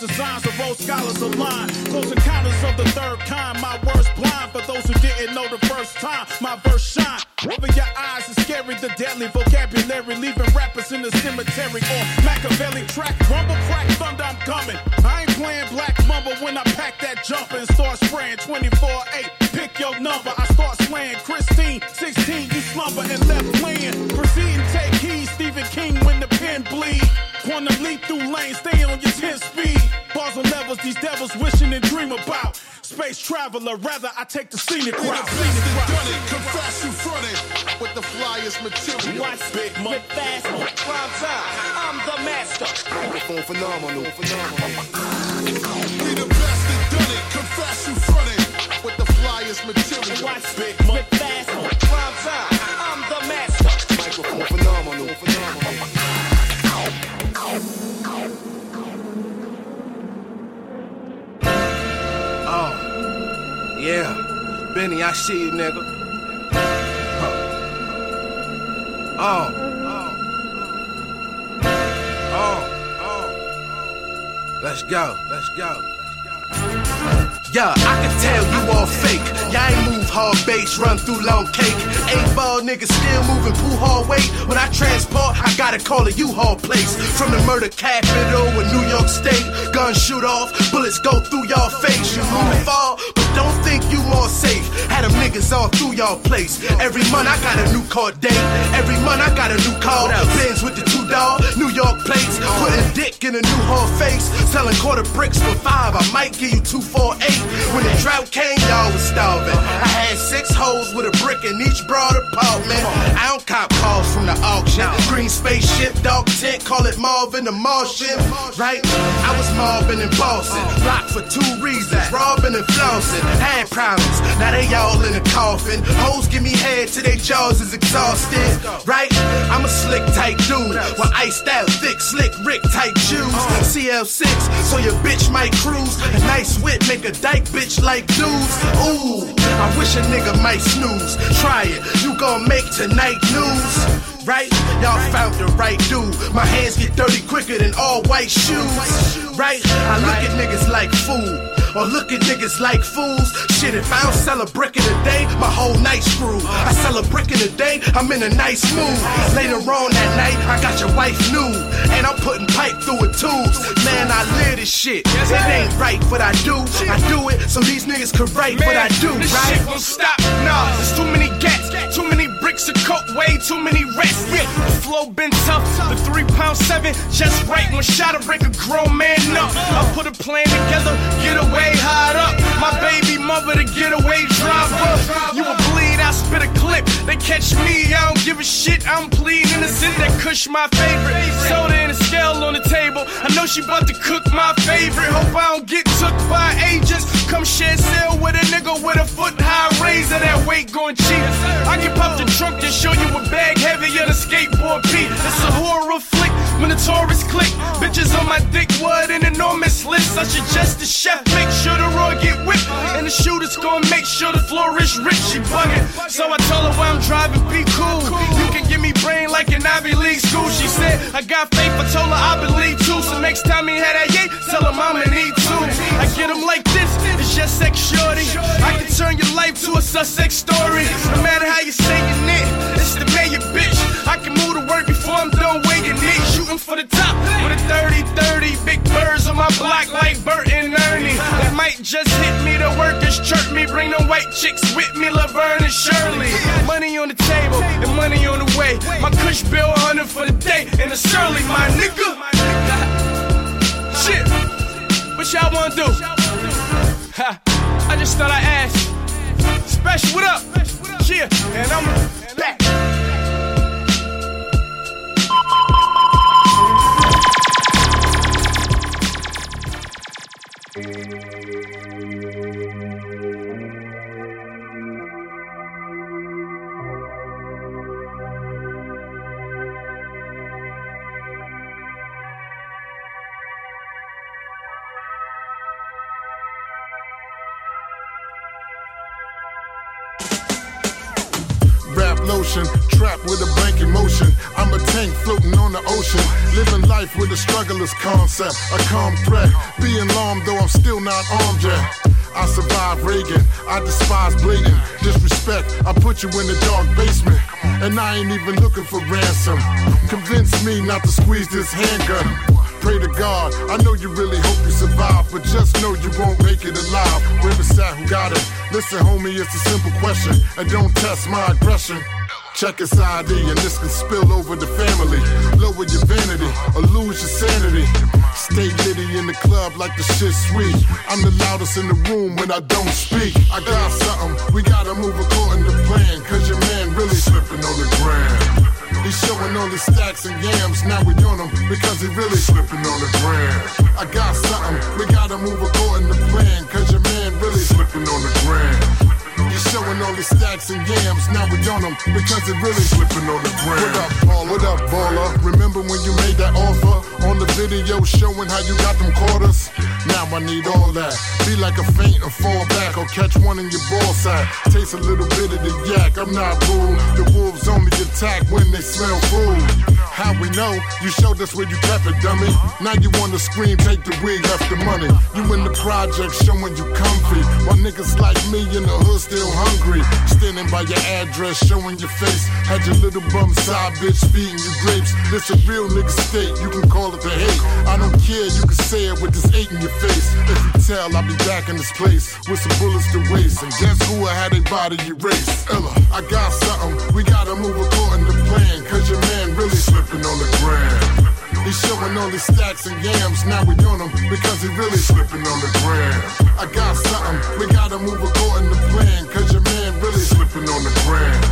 Designs of old scholars aligned. Close encounters of the third kind. My words blind for those who didn't know the first time. My verse shine. Over your eyes is scary, the deadly vocabulary, leaving rappers in the cemetery. Or Machiavelli track, rumble, crack, thunder, I'm coming. I ain't playing black mamba when I pack that jumper and start spraying 24-8. Traveler, rather I take the scenic route. best that done it. Confess you fronted with the flyest material. Watch Big Mom. fast, prime time. I'm the master. Microphone phenomenal. We the best that done it. Confess you fronted with the flyest material. Watch Big Mom. fast, prime time. Benny, I see you, nigga. Huh. Oh, oh, oh. Let's go, let's go. Yeah, I can tell you all fake. Y'all ain't move hard base, run through long cake. Eight ball niggas still moving pool hard weight. When I transport, I gotta call a U-Haul place. From the murder capital in New York State, guns shoot off, bullets go through y'all face. You move fall, but don't think you more safe. Had them niggas all through y'all place. Every month I got a new court date. Every month I got a new call. Benz with the two dog, New York plates. Putting dick in a new whole face. Selling quarter bricks for five. I might give you two, four, eight. When the drought came, y'all was starving. I had six hoes with a brick in each broad apartment. I don't cop calls from the auction. Green spaceship, dog tent, call it Marvin the Martian. Right? I was Marvin in Boston. Blocked for two reasons. Robbing and flossing. Had problems. Now they all in a coffin. Hoes give me head till they jaws is exhausted. Right? I'm a slick type dude. With iced out, thick, slick, Rick type shoes. Uh-huh. CL6, so your bitch might cruise. A nice whip, make a dyke bitch like dudes. Ooh, I wish a nigga might snooze. Try it, you gon' make tonight news. Right? Y'all found the right dude. My hands get dirty quicker than all white shoes. Right? I look at niggas like fool. Or look at niggas like fools. Shit, if I don't sell a brick in a day, my whole night screwed. I sell a brick in a day, I'm in a nice mood. Later on that night, I got your wife nude. And I'm putting pipe through her tubes. Man, I live this shit. It ain't right what I do. I do it so these niggas could write what I do, this right? shit won't stop. Nah, there's too many gats, too many bricks of coke, way too many rats. Yeah, the flow been tough. The three pound seven, just right. One shot to break a grown man up. I put a plan together, get away hard up. My baby mother, the getaway driver. You a bleed, I spit a clip. They catch me, I don't give a shit. I'm pleading innocent. That kush my favorite. Soda and a scale on the table. I know she about to cook my favorite. Hope I don't get took by agents. Come share cell with a nigga with a foot high razor. That weight going cheap. I can pop the trunk and show you a bag heavier than skateboard Pete. It's a horror flick when the tourists click. Bitches on my dick, what an enormous list. I suggest the chef make sure the Roy get whipped. And the shooter's gonna make sure the floor is rich. She bugging. So I told her while I'm driving, be cool. You can give me brain like an Ivy League school. She said, I got faith, I told her I believe too. So next time he had that yay, tell him I'ma need two. I get him like this, it's just sex shorty. I can turn your life to a Sussex story. No matter how you say your it, it's the mayor, bitch. I can move to work before I'm done weighing it. For the top with a 30 30. Big birds on my block like Bert and Ernie. That might just hit me, the workers chirp me. Bring the white chicks with me, Laverne and Shirley. Money on the table and money on the way. My cush bill 100 for the day and it's Shirley, my nigga. Shit, what y'all wanna do? Ha, I just thought I'd ask. Special, what up? Yeah, and I'm back. Rap trapped with a blank emotion. I'm a tank floating on the ocean. Living life with a struggler's concept, a calm threat. Being alarmed though I'm still not armed yet. I survived Reagan, I despise blatant disrespect. I put you in the dark basement, and I ain't even looking for ransom. Convince me not to squeeze this handgun. Pray to God, I know you really hope you survive, but just know you won't make it alive. Whoever's that who got it? Listen, homie, it's a simple question, and don't test my aggression. Check his ID, and this can spill over the family. Lower your vanity, or lose your sanity. Stay litty in the club like the shit sweet. I'm the loudest in the room when I don't speak. I got something, we gotta move according to plan, cause your man really slipping on the ground. He's showing all his stacks and yams, now we on him because he really slipping on the ground. I got something, we gotta move according to plan, cause your man really slipping on the ground. He's showing all his stacks and yams, now we on him because it really slipping on the ground. What up, baller? What up, baller? Remember when you made that offer on the video showing how you got them quarters? Now I need all that. Be like a faint and fall back, or catch one in your ball sack. Taste a little bit of the yak. I'm not rude. The wolves only attack when they smell food. How we know? You showed us where you kept it, dummy. Now you wanna scream, take the wig, left the money. You in the project showing you comfy. While niggas like me in the hood still hungry. Standing by your address, showing your face. Had your little bum side bitch feeding you grapes. This a real nigga state, you can call it the hate. I don't care, you can say it with this eight in your face. If you tell, I'll be back in this place with some bullets to waste. And guess who I had a body erased? Ella, I got something, we gotta move according to plan. Cause your man really slipping on the ground. He's showing all his stacks and yams, now we on him because he really slipping on the ground. I got something, we gotta move according to plan, cause your man really slipping on the ground.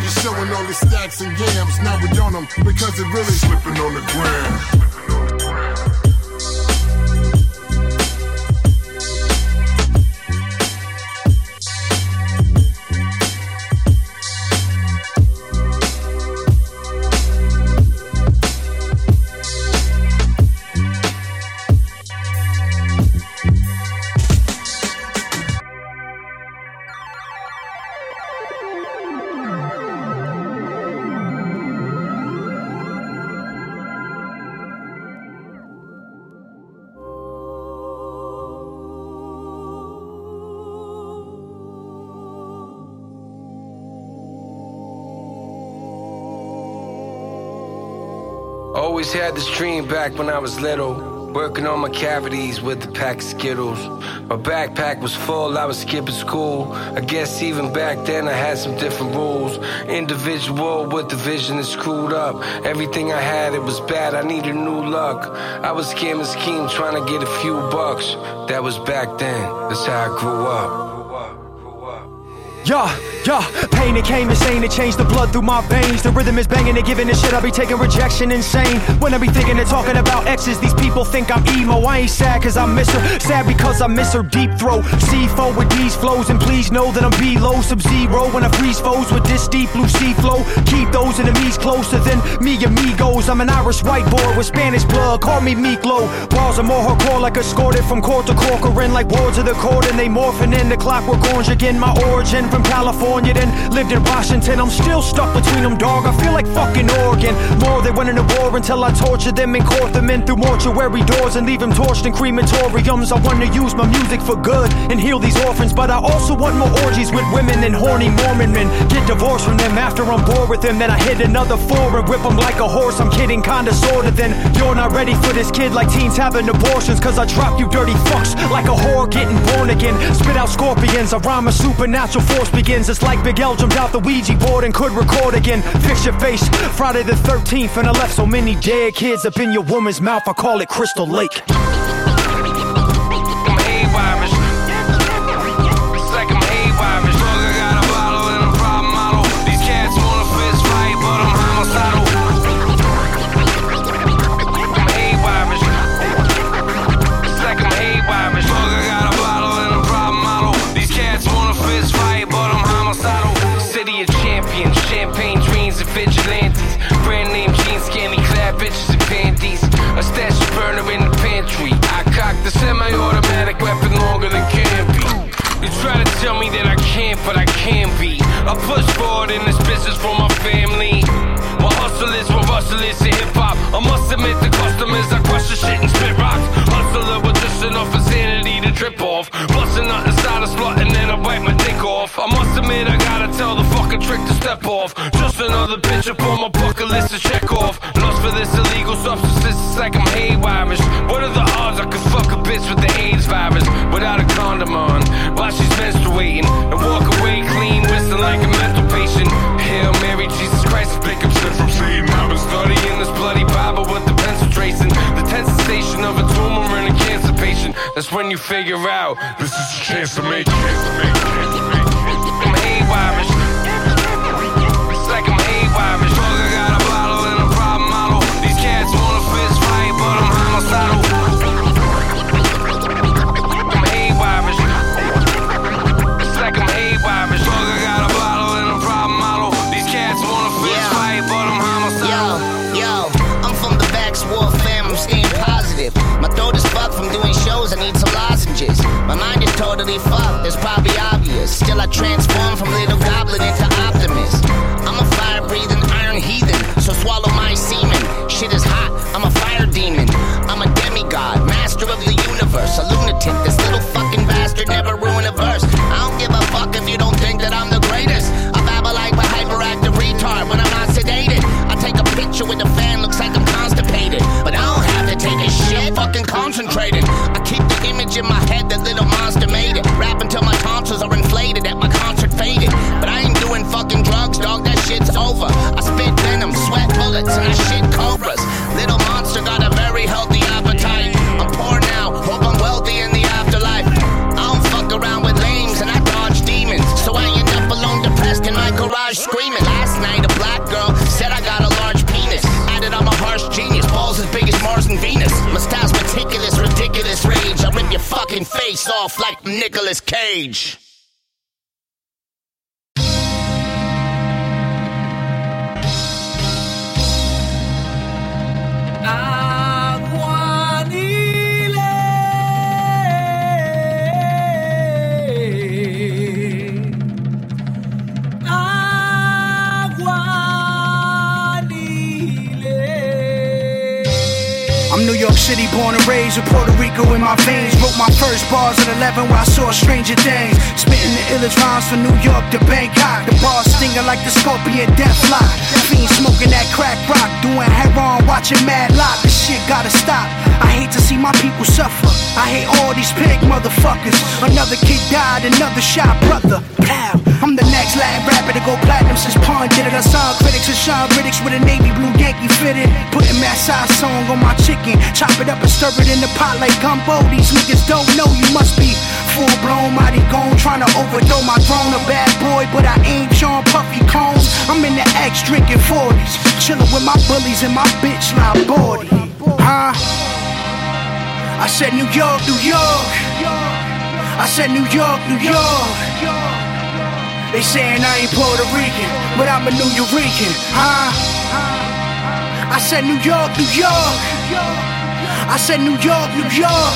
He's showing all his stacks and yams, now we on him because he really slipping on the ground. Always had this dream back when I was little. Working on my cavities with the pack of Skittles. My backpack was full, I was skipping school. I guess even back then I had some different rules. Individual with the vision is screwed up. Everything I had, it was bad, I needed new luck. I was scamming scheme trying to get a few bucks. That was back then, that's how I grew up. Yeah. Yeah, pain it came insane, it changed the blood through my veins. The rhythm is banging and giving a shit, I be taking rejection insane. When I be thinking and talking about exes, these people think I'm emo. I ain't sad cause I miss her, sad because I miss her deep throat. C4 with these flows, and please know that I'm below sub zero when I freeze foes with this deep blue sea flow. Keep those enemies closer than me amigos. I'm an Irish white boy with Spanish blood, call me Miklo. Balls are more hardcore, like escorted from court to Corcoran, like wards of the court, and they morphing in the clockwork orange again. My origin from California, then lived in Washington. I'm still stuck between them, dog. I feel like fucking Oregon. More they went in a war until I tortured them and caught them in through mortuary doors and leave them torched in crematoriums. I want to use my music for good and heal these orphans, but I also want more orgies with women and horny Mormon men. Get divorced from them after I'm bored with them, then I hit another four and whip them like a horse. I'm kidding, kinda sorta. Then you're not ready for this kid like teens having abortions, cause I drop you dirty fucks like a whore getting born again. Spit out scorpions, a rhyme a supernatural force begins. It's like Big L jumped out the Ouija board and could record again. Fix your face, Friday the 13th, and I left so many dead kids up in your woman's mouth. I call it Crystal Lake. The semi-automatic weapon longer than can be. You try to tell me that I can't, but I can be. I push forward in this business for my family. My hustle is what rustle is to hip hop. I must admit the customers, I crush the shit and spit rocks. Hustler with just enough insanity to trip off. Busting out inside a slut and then I bite my dick off. I must admit I gotta tell the fucking trick to step off. Just another bitch up on my bucket list to check off. Lust for this illegal substance, it's like I'm haywire. What are the condom on? While she's menstruating and walk away clean, whistling like a mental patient. Hail Mary, Jesus Christ, pick up shit from Satan. I've been studying this bloody Bible with the pencil tracing. The tense sensation of a tumor in a cancer patient. That's when you figure out this is a chance to make it. I'm haywire. Never ruined a verse. I don't give a fuck if you don't think that I'm the greatest. I babble like a hyperactive retard when I'm not sedated. I take a picture with the fan, looks like I'm constipated. But I don't have to take a shit, fucking concentrated. I keep the image in my head that little monster made it. Rap until my tonsils are inflated, at my concert faded. But I ain't doing fucking drugs, dog, that shit's over. I spit venom, sweat bullets, and I shit face off like Nicolas Cage. I'm New York City, born and raised with Puerto Rico in my veins. Wrote my first bars at 11 where I saw stranger things. Spitting the illest rhymes from New York to Bangkok. The bars stinging like the scorpion death fly. Fiend smoking that crack rock, doing heroin, watching Matlock. This shit gotta stop. I hate to see my people suffer. I hate all these pig motherfuckers. Another kid died, another shot, brother. Pow. Next Latin rapper to go platinum since Pun did it. I saw critics and Sean critics with a navy blue Yankee fitted. Putting that side song on my chicken. Chop it up and stir it in the pot like gumbo. These niggas don't know you must be full blown, mighty gone. Trying to overthrow my throne. A bad boy, but I ain't Sean Puffy Combs. I'm in the X drinking 40s. Chilling with my bullies and my bitch like Bordy. Huh? I said New York, New York. I said New York, New York. They saying I ain't Puerto Rican, but I'm a Nuyorican, huh? I said New York, New York. I said New York, New York.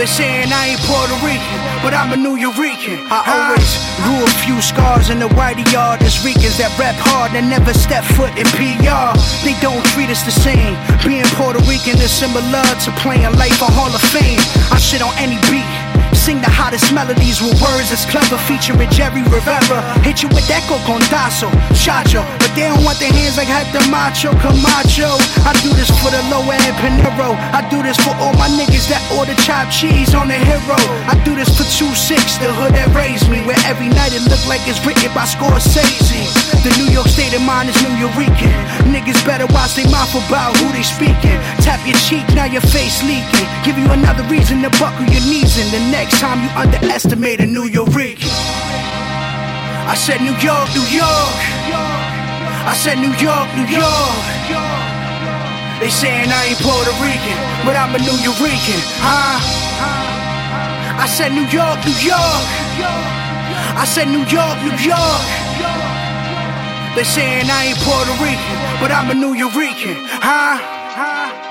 They saying I ain't Puerto Rican, but I'm a Nuyorican. I always grew a few scars in the whitey yard. There's Ricans that rap hard and never step foot in PR. They don't treat us the same. Being Puerto Rican is similar to playing life on Hall of Fame. I shit on any beat. Sing the hottest melodies with words that's clever, featuring Jerry Rivera. Hit you with that condazo, chacho. But they don't want their hands like Hector Macho Camacho. I do this for the low end Panero. I do this for all my niggas that order chopped cheese on the hero. I do this for 2 6, the hood that raised me. Where every night it look like it's written by Scorsese. The New York state of mind is Nuyorican. Niggas better watch their mouth about who they speaking. Tap your cheek, now your face leaking. Give you another reason to buckle your knees in the next time you underestimate a Nuyorican. I said New York, New York. I said New York, New York. They saying I ain't Puerto Rican, but I'm a Nuyorican, huh? I said New York, New York. I said New York, New York. They saying I ain't Puerto Rican, but I'm a Nuyorican, huh?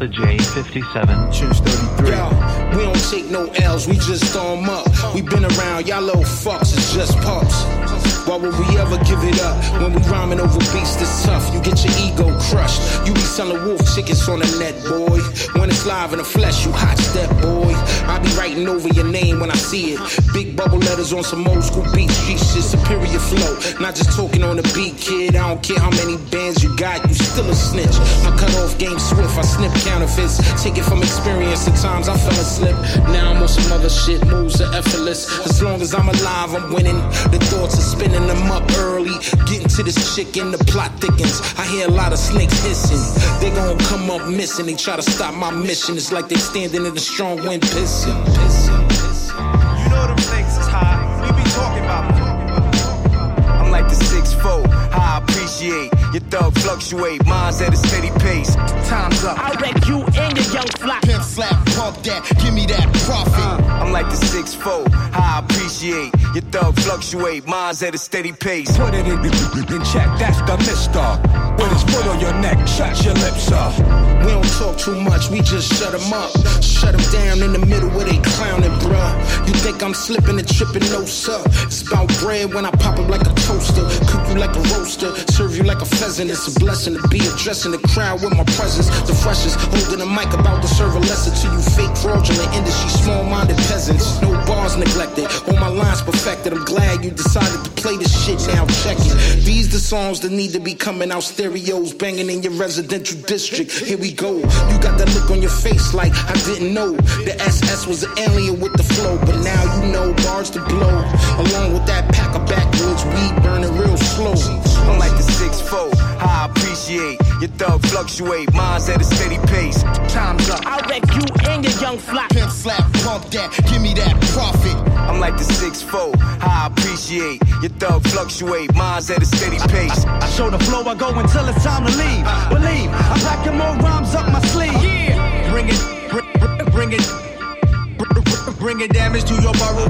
I'm the J57. Choose 33. Yo, we don't take no L's, we just throw 'em up. We been around, y'all little fucks is just pups. Why would we ever give it up when we rhyming over beats that's tough? You get your ego crushed. You be selling wolf tickets on the net, boy. When it's live in the flesh, you hot step, boy. I be writing over your name when I see it. Big bubble letters on some old school beat street shit, superior flow. Not just talking on the beat, kid. I don't care how many bands you got, you still a snitch. My cutoff game swift, I snip counterfeits. Take it from experience, At times I fell asleep. Now I'm on some other shit, moves are effortless. As long as I'm alive, I'm winning. The thoughts are spinning them up early. Getting to this chick and the plot thickens. I hear a lot of snakes hissing. They gon' come up missing. They try to stop my mission. It's like they standing in the strong wind pissing. pissing. You know them things is high. We be talking about them. I'm like the six four. How I appreciate your thug fluctuate. Mine's at a steady pace. Time's up. I wreck you and your young flock. Pimp slap, pump that. Give me that profit. Uh, I'm like the six four. How I your thug fluctuate. Mine's at a steady pace. Put it in, in check, that's the mister. With his foot on your neck, shut your lips up. We don't talk too much, we just shut 'em up. Shut 'em down in the middle where they clowning, bruh. You think I'm slipping and tripping, no sir. It's about bread when I pop up like a toaster. Cook you like a roaster, serve you like a pheasant. It's a blessing to be addressing the crowd with my presence. The freshest, holding a mic about to serve a lesson to you fake fraudulent industry, small minded peasants. No bars neglected, my lines perfected. I'm glad you decided to play this shit now. Check it. These the songs that need to be coming out stereos, banging in your residential district. Here we go. You got that look on your face like I didn't know. The SS was an alien with the flow, but now you know bars to blow. Along with that pack of backwoods weed burning real slow. I'm like the six. How I appreciate your thug fluctuate. Mine's at a steady pace. Time's up. I wreck you and your young flock. Pimp slap, pump that. Give me that profit. I'm like the six four. I appreciate your thug fluctuate. Mine's at a steady pace. I show the flow, I go until it's time to leave. Believe, I'm packing more rhymes up my sleeve. Yeah. Bring it, bring, bring, bring it, bring, bring, bring it damage to your burrow.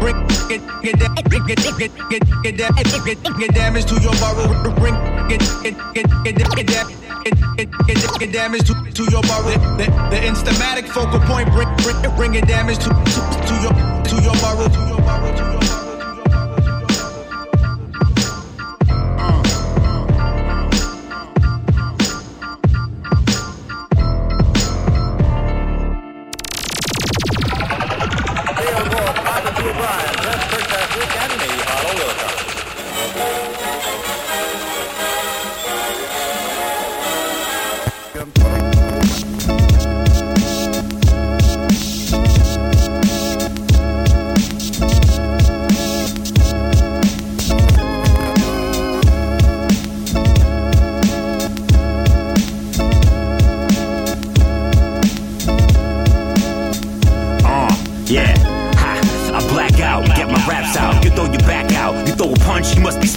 Bring it, get that, get get get get get that, get get damage to your burrow. Bring get get get get get get, get, get damage to, to your burrow. The, the, the instamatic focal point bring, bring, bring it damage to, to, to your to your burrow. To your burrow. To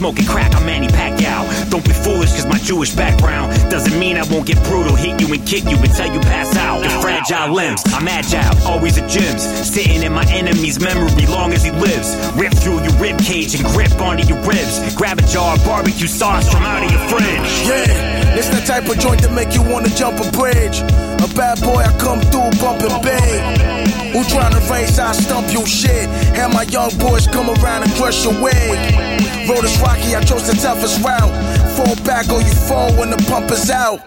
smoking crack. I'm Manny Pacquiao. Don't be foolish, cause my Jewish background doesn't mean I won't get brutal. Hit you and kick you until you pass out. Your fragile limbs, I'm agile, always at gyms. Sitting in my enemy's memory long as he lives. Rip through your rib cage and grip onto your ribs. Grab a jar of barbecue sauce from out of your fridge. Yeah, it's the type of joint that make you wanna jump a bridge. A bad boy, I come through bumping big. Who tryna race, I stump your shit. Have my young boys come around and crush your wig. Road is rocky, I chose the toughest route. Fall back or you fall when the pump is out.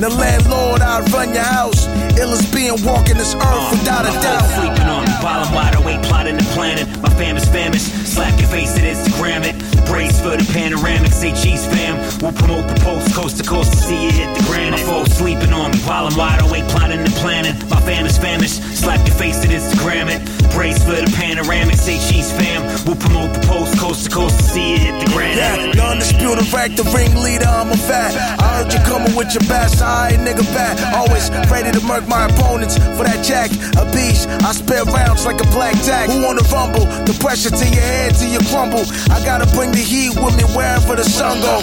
The landlord, I run your house. Ill as being walking this earth without a My doubt. sleeping on while I'm wide awake plotting the planet. My fam is famished. Slap your face and Instagram it. Brace for the panoramic. Say cheese fam. We'll promote the post coast to coast to see it hit the granite. My folks sleeping on me while I'm wide awake plotting the planet. My fam is famished. Slap your face and Instagram it. Brace for the panoramic. Say cheese fam. We'll promote the post coast to coast to see it hit the granite. Yeah, the undisputed rank, the ringleader, I'm a fat. I heard you coming with your best, I ain't nigga back. Always ready to murk my opponents for that jack. A beast, I spare rounds like a black jack. Who wanna rumble? The pressure to your head till you crumble. I gotta bring the heat with me wherever the sun go.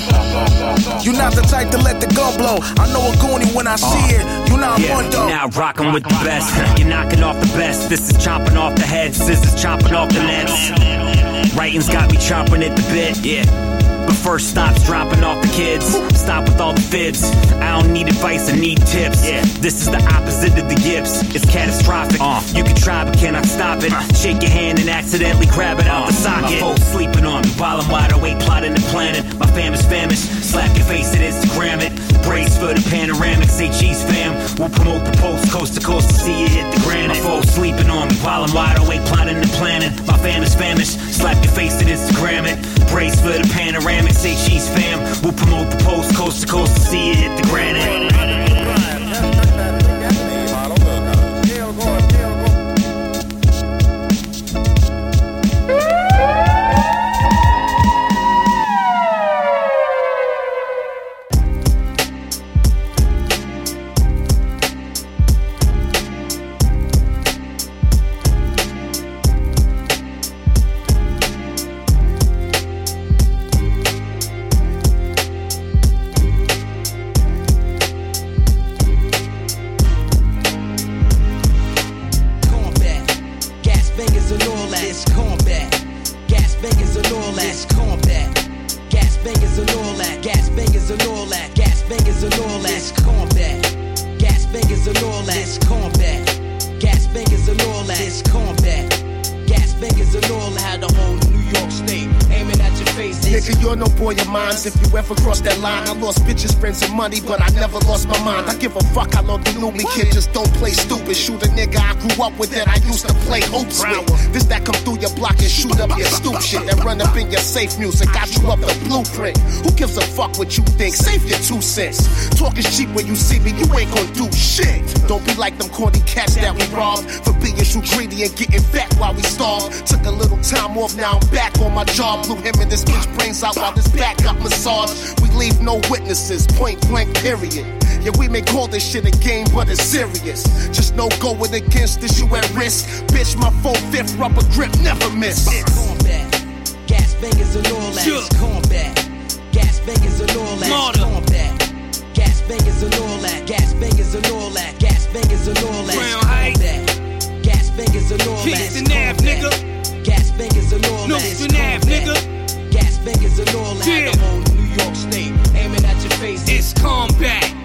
You not the type to let the gun blow. I know a goonie when I see it. You not Yeah, one though. you're now rocking with the best. You're knocking off the best. This is chopping off the head. Scissors chopping off the nets. Writing's got me chomping at the bit. Yeah. First stops dropping off the kids. Stop with all the fibs. I don't need advice, I need tips. Yeah. This is the opposite of the yips. It's catastrophic. Uh. You can try, but cannot stop it. Uh. Shake your hand and accidentally grab it out the uh. socket. My folks sleeping on me while I'm wide awake plotting the planet. My fam is famished. Slap your face at Instagram it. Brace for the panoramic. Say cheese fam. We'll promote the post coast to coast to see it hit the granite. My folks sleeping on me while I'm wide awake plotting the planet. My fam is famished. Slap your face at Instagram it. Brace for the panoramic. Say cheese fam. We'll promote the post coast to coast to see it hit the granite. With that I used to play hoops with. This that come through your block and shoot up your stoop shit. That run up in your safe music. Got you up the blueprint. Who gives a fuck what you think? Save your two cents. Talking cheap when you see me, you ain't gonna do shit. Don't be like them corny cats that we robbed for being too greedy and getting fat while we starve. Took a little time off, now I'm back on my job. Blew him and this bitch brains out while this back got massaged. We leave no witnesses, point blank, period. Yeah, we may call this shit a game, but it's serious. Just no going against this, you at risk. Bitch, my full fifth rubber grip never miss. combat. Gas bangers and all that. It's combat. Gas bangers and all that. Combat. Gas bangers and all that. Gas bangers and all that. Gas bangers and all that. It's combat. Gas bangers and all that. Kingston Ave, nigga. Gas bangers and all that. Northern Ave, nigga. Gas bangers and all that. Yeah. The whole New York State aiming at your face. It's combat.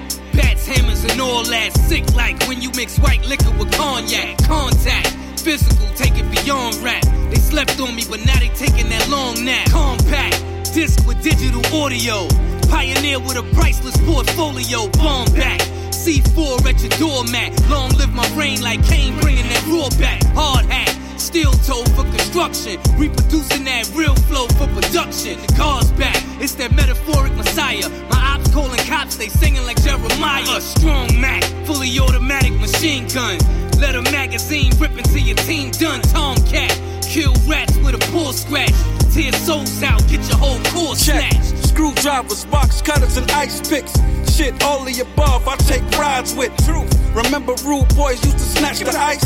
And all that. Sick like when you mix white liquor with cognac. Contact. Physical, take it beyond rap. They slept on me, but now they taking that long nap. Compact. Disc with digital audio. Pioneer with a priceless portfolio. Bomb back. C4 at your doormat. Long live my brain like Kane bringing that raw back. Hard hat. steel toe for construction. Reproducing that real flow for production. The car's back, it's that metaphoric messiah. Calling cops, they singing like Jeremiah. A strong Mac, fully automatic machine gun. Let a magazine rip into your team done. Tomcat, kill rats with a pull scratch. Tear souls out, get your whole core snatched. Screwdrivers, box cutters, and ice picks. Shit, all the above, I take rides with. Truth. Remember, rude boys used to snatch the ice.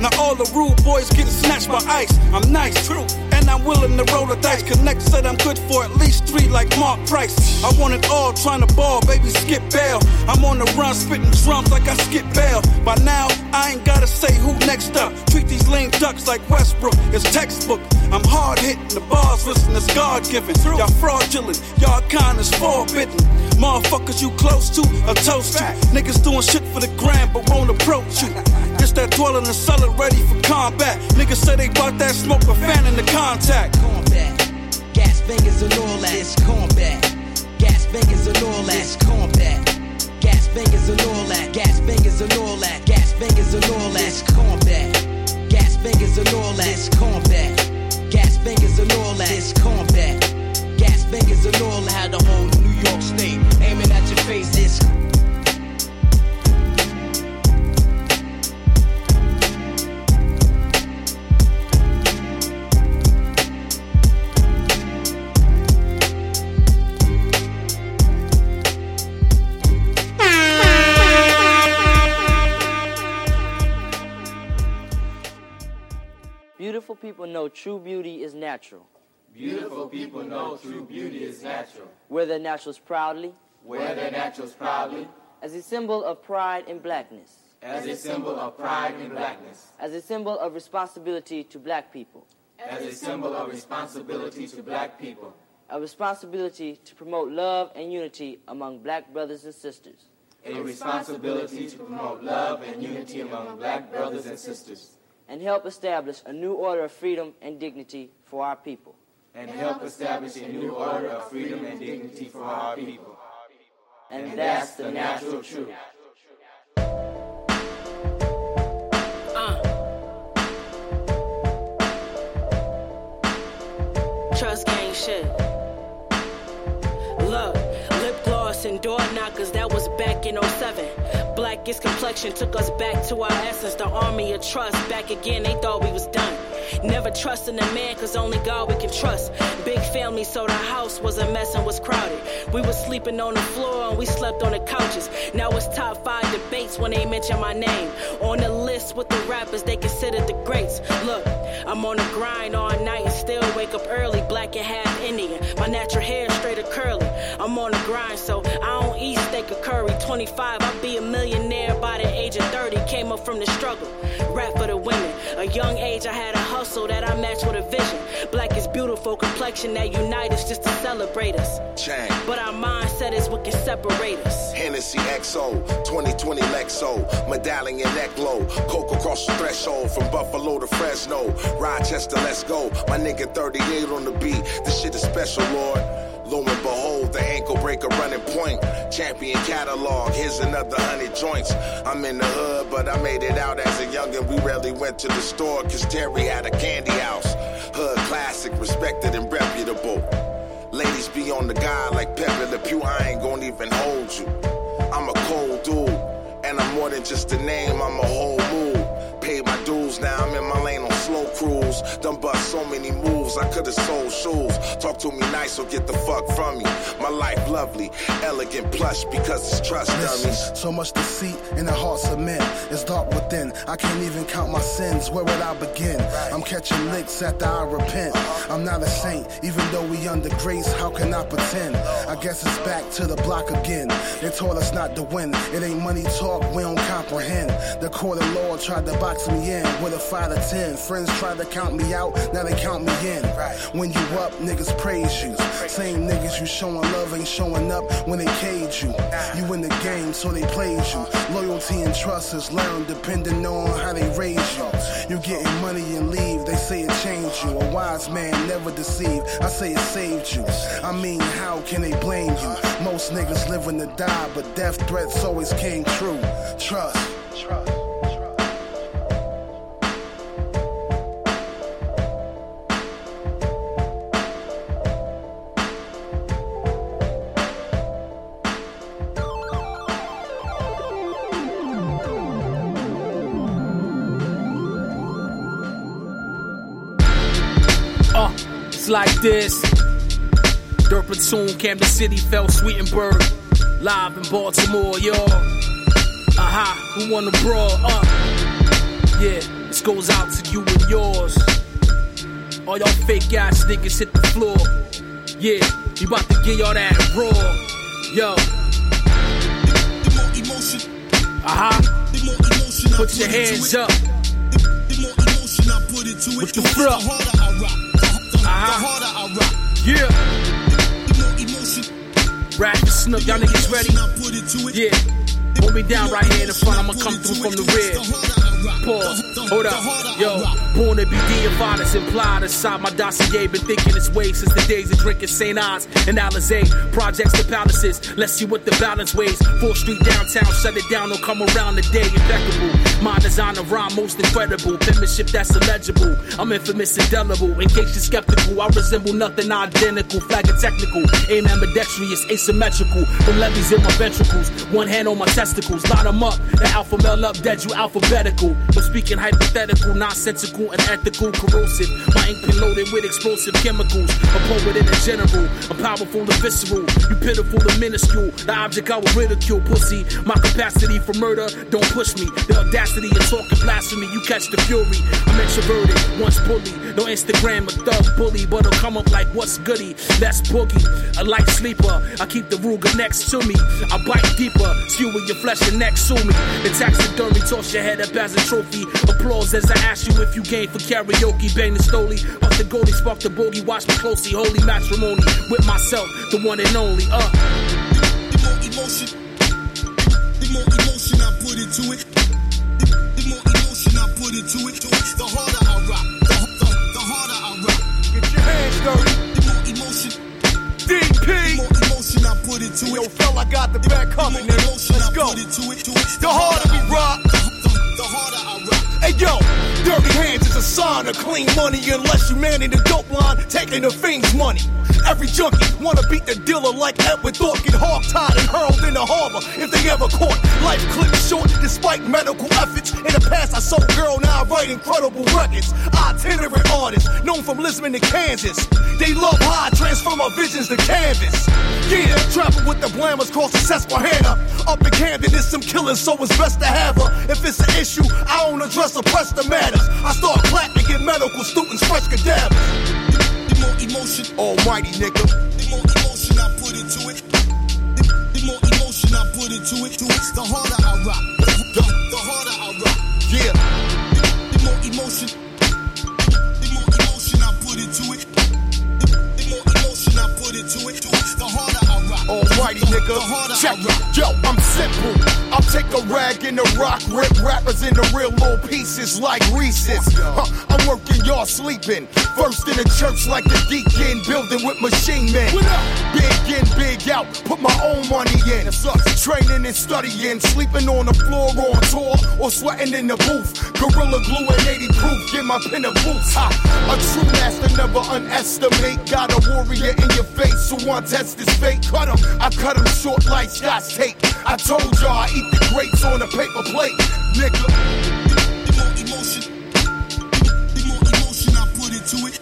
Now all the rude boys getting snatched by ice. I'm nice, true. And I'm willing to roll the dice. Connect said I'm good for at least three, like Mark Price. I want it all, trying to ball, baby, skip bail. I'm on the run, spitting drums like I skip bail. By now, I ain't gotta say who next up. Treat these lame ducks like Westbrook. It's textbook. I'm hard hitting the bars, listen, it's God given. Y'all fraudulent, y'all kind is forbidden. Motherfuckers you close to, a toast to. Niggas doing shit for the gram, but won't approach you. This that dwelling in the cellar ready for combat. Niggas say they bought that smoke, but fan in the contact. Combat, gas bangers and all that. It's combat, gas bangers and all that. It's combat, gas bangers and all that. Gas bangers and all that. Gas bangers and all that. It's combat, gas bangers and all that. It's combat, gas bangers and all that. It's combat, gas bangers and all that. Had the whole New York State Beautiful people know true beauty is natural. Beautiful people know true beauty is natural. Wear their naturals proudly. Wear their naturals proudly. As a symbol of pride and blackness. As a symbol of pride and blackness. As a symbol of responsibility to black people. As a symbol of responsibility to black people. A responsibility to promote love and unity among black brothers and sisters. A responsibility to promote love and unity among black brothers and sisters. And help establish a new order of freedom and dignity for our people. And help establish a new order of freedom and dignity for our people. And, that's the natural truth. Uh. Trust gang shit. And door knockers, that was back in 07. Blackest complexion took us back to our essence. The army of trust back again, they thought we was done. Never trusting a man, cause only God we can trust. Big family, so the house was a mess and was crowded. We was sleeping on the floor and we slept on the couches. Now it's top five debates when they mention my name. On the list with the rappers they consider the greats. Look, I'm on the grind all night and still wake up early. Black and half Indian. My natural hair straight or curly. I'm on the grind, so I don't eat steak or curry. 25, I'll be a millionaire by the age of 30. Came up from the struggle. Rap for the women. A young age, I had a hustle that I match with a vision. Black is beautiful, complexion that unite us just to celebrate us. Chain. But our mindset is what can separate us. Hennessy XO, 2020 Lexo, medallion neck low, coke across the threshold from Buffalo to Fresno, Rochester, let's go. My nigga 38 on the beat, this shit is special, Lord. Lo and behold, the ankle breaker running point. Champion catalog, here's another hundred joints. I'm in the hood, but I made it out as a youngin'. We rarely went to the store, cause Terry had a candy house. Hood classic, respected and reputable. Ladies be on the guy like Pepe Le Pew, I ain't gon' even hold you. I'm a cold dude, and I'm more than just a name, I'm a whole mood. Paid my dues, now I'm in my lane on slow cruise. Done bust so many moves, I could've sold shoes. Talk to me nice or get the fuck from me. My life lovely, elegant, plush because it's trust dummies. so much deceit in the hearts of men. It's dark within. I can't even count my sins. Where would I begin? I'm catching licks after I repent. Uh-huh. I'm not a saint, even though we under grace. How can I pretend? I guess it's back to the block again. They told us not to win. It ain't money talk, we don't comprehend. The court of law tried to box me in with a five to ten. Friends tried to count me out, now they count me in. When you up, niggas praise you. Same niggas you showing love ain't showing up when they cage you. You in the game, so they played you. Loyalty and trust is learned depending on how they raise you. You getting money and leave, they say it changed you. A wise man never deceived, I say it saved you. I mean, how can they blame you? Most niggas living to die, but death threats always came true. Trust. Trust. Like this. Dirt platoon, Camden City, fell Sweetenburg. Live in Baltimore, yo. Aha, who won the brawl? Uh, yeah, this goes out to you and yours. All y'all fake ass niggas hit the floor. Yeah, you about to get y'all that raw. Yo. Huh. Put your hands up. With the fro. Uh huh. Yeah. Rap and Snook, y'all niggas ready? Yeah. Hold me down right here in the front, I'ma come through from the rear. Pause. Hold up. Yo, born to be deified is implied inside my dossier. Been thinking this way since the days of drinking St. Ives and Alizé. Projects to palaces. Let's see what the balance weighs. 4th Street downtown, shut it down, don't come around the day. Impeccable. My design of rhyme most incredible. Penmanship that's illegible. I'm infamous, indelible. In case you're skeptical, I resemble nothing identical. Flag a technical. Aim ambidextrous, asymmetrical. From levies in my ventricles. One hand on my testicles. Line them up. The alpha male up dead, you alphabetical. But speaking hypothetical, nonsensical, unethical, corrosive. My ink been loaded with explosive chemicals. A poet in a general, a powerful and visceral. You pitiful and minuscule. The object I will ridicule, pussy. My capacity for murder, don't push me. The audacity of talking blasphemy, you catch the fury. I'm introverted, once bully. No Instagram, a thug bully, but I'll come up like what's goody. That's boogie, a light sleeper. I keep the Ruger next to me. I bite deeper, skewing your flesh and neck, sue me. The taxidermy toss your head up as a trophy. Applause as I ask you if you game for karaoke. Bang the stoli, off the goalie, spark the bogey. Watch me closely, holy matrimony with myself, the one and only. Uh. The more emotion, the more emotion I put into it. The more emotion I put into it, the harder I rock. The, the, the harder I rock. Get your hands dirty. The more emotion. DP. The more emotion I put into it. Yo, fella, got the back coming, nigga. Let's go. The harder we rock the rock. Hey yo, dirty hands is a sign of clean money unless you man in the dope line, taking the fiend's money. Every junkie wanna beat the dealer like Edward Thorp, get hog tied and hurled in the harbor if they ever caught. Life clipped short despite medical efforts. In the past, I sold girl, now I write incredible records. Itinerant artist, known from Lisbon to Kansas. They love how I transform my visions to canvas. Yeah, travel with the blammers cross the Susquehanna. Up in Camden, there's some killers, so it's best to have her. If it's an issue, I don't address or press the matters. I start clapping, get medical students fresh cadavers. The more emotion, almighty nigga. The more emotion I put into it. The, the more emotion I put into it, to it, the harder I rock. The, the harder I rock. Yeah. Harder I rock. Alrighty, nigga. Check it. Yo, I'm simple. I'll take a rag in the rock, rip rappers into real little pieces like Reese's. Huh, I'm working, y'all sleeping. First in the church like the deacon, building with machine men. Big in, big out, put my own money in. Training and studying, sleeping on the floor on tour or sweating in the booth. Gorilla glue and 80 proof, get my pen of boots. Ha, a true never underestimate. Got a warrior in your face who want test his fate. Cut him, I cut him short like scotch tape. I told y'all I eat the grapes on a paper plate, nigga. The more emotion, the more emotion I put into it.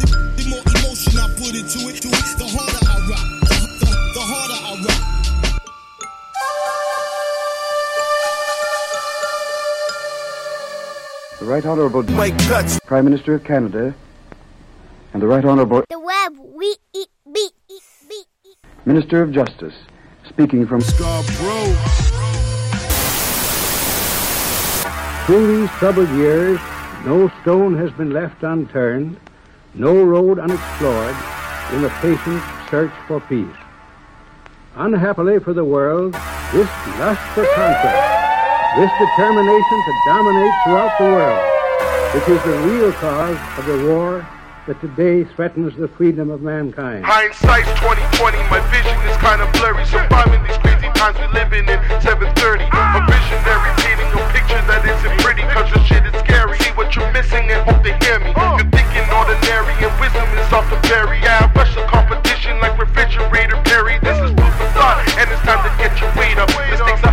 The, the more emotion I put into it, to it, the harder I rock. The, the, the harder I rock. The Right Honourable Mike Cuts. Prime Minister of Canada and the Right Honourable The web we eat beat eat beat eat. Minister of Justice speaking from Scarborough. Through these troubled years, no stone has been left unturned, no road unexplored in the patient search for peace. Unhappily for the world, this lust for conquest, this determination to dominate throughout the world, which is the real cause of the war that today threatens the freedom of mankind. Hindsight's 2020, my vision is kind of blurry. These crazy times we living in 730. A visionary painting a picture that isn't pretty, cause the shit is scary. See what you're missing and hope they hear me. You're thinking ordinary and wisdom is off the berry. Yeah, I rush the competition like refrigerator Perry. This is food for thought, and it's time to get your weight up. Are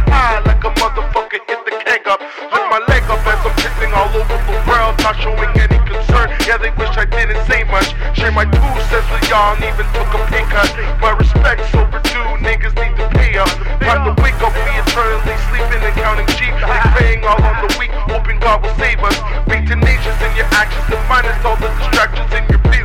high like a motherfucker hit the keg up. My leg up as I'm pissing all over the world, not showing any concern. Yeah, they wish I didn't say much. Share my two cents with y'all and even took a pay cut. My respect's overdue, niggas need to pay up. Time to wake up, we eternally sleeping and counting sheep. They praying all on the weak, hoping God will save us. Be tenacious in your actions and minus all the distractions in your view.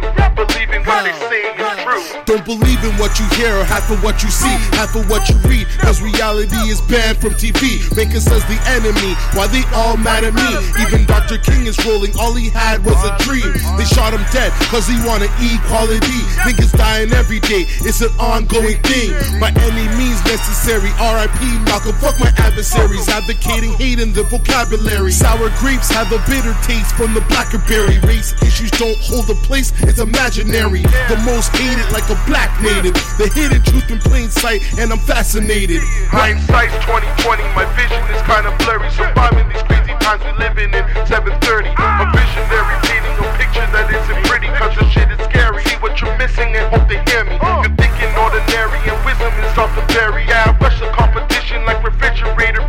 Believing what they say is true. Don't believe in what you hear or half of what you see, half of what you read. Cause reality is banned from TV. Making us the enemy. Why they all mad at me? Even Dr. King is rolling, all he had was a dream. They shot him dead cause he wanted equality. Niggas dying every day, it's an ongoing thing. By any means necessary. RIP Malcolm, fuck my adversaries. Advocating hate in the vocabulary. Sour grapes have a bitter taste from the blackberry. Race issues don't hold a place, it's imaginary. The most hated like a black native. The hidden truth in plain sight, and I'm fascinated. Hindsight's 2020, my vision is kinda blurry. Surviving these crazy times we living in 730. A visionary painting a picture that isn't pretty, cause the shit is scary. See what you're missing and hope they hear me. Uh. You're thinking ordinary and wisdom is off the berry. Yeah, I rush the competition like refrigerator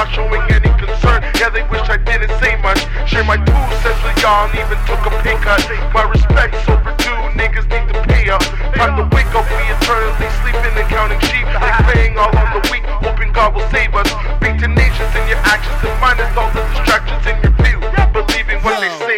not showing any concern. Yeah, they wish I didn't say much. Share my two cents with y'all and even took a pay cut. My respect's overdue, niggas need to pay up. Time to wake up, we eternally sleeping and counting sheep. They praying all on the weak, hoping God will save us. Be tenacious in your actions and minus all the distractions in your view. Believing what they say.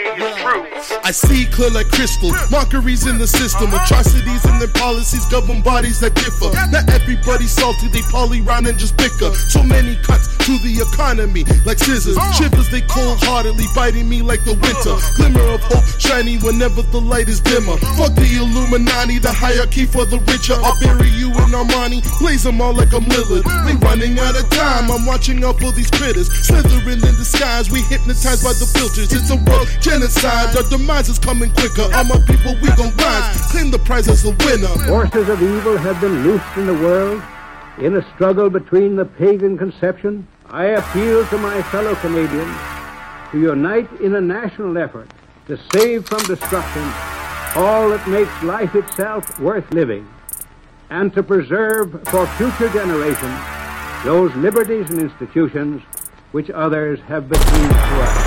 I see clear like crystal. Mockeries in the system, atrocities in their policies govern bodies that differ. Not everybody's salty, they poly round and just bicker. So many cuts to the economy, like scissors. Shivers, they cold heartedly biting me like the winter. Glimmer of hope shining whenever the light is dimmer. Fuck the Illuminati, the hierarchy for the richer. I'll bury you in Armani, blaze them all like I'm Lillard. We running out of time, I'm watching out for these critters. Slithering in disguise, we hypnotized by the filters. It's a world genocide, demise is coming quicker. All my people, we gon' rise, claim the prize as a winner. Forces of evil have been loosed in the world. In a struggle between the pagan conception, I appeal to my fellow Canadians to unite in a national effort to save from destruction all that makes life itself worth living, and to preserve for future generations those liberties and institutions which others have bequeathed to us.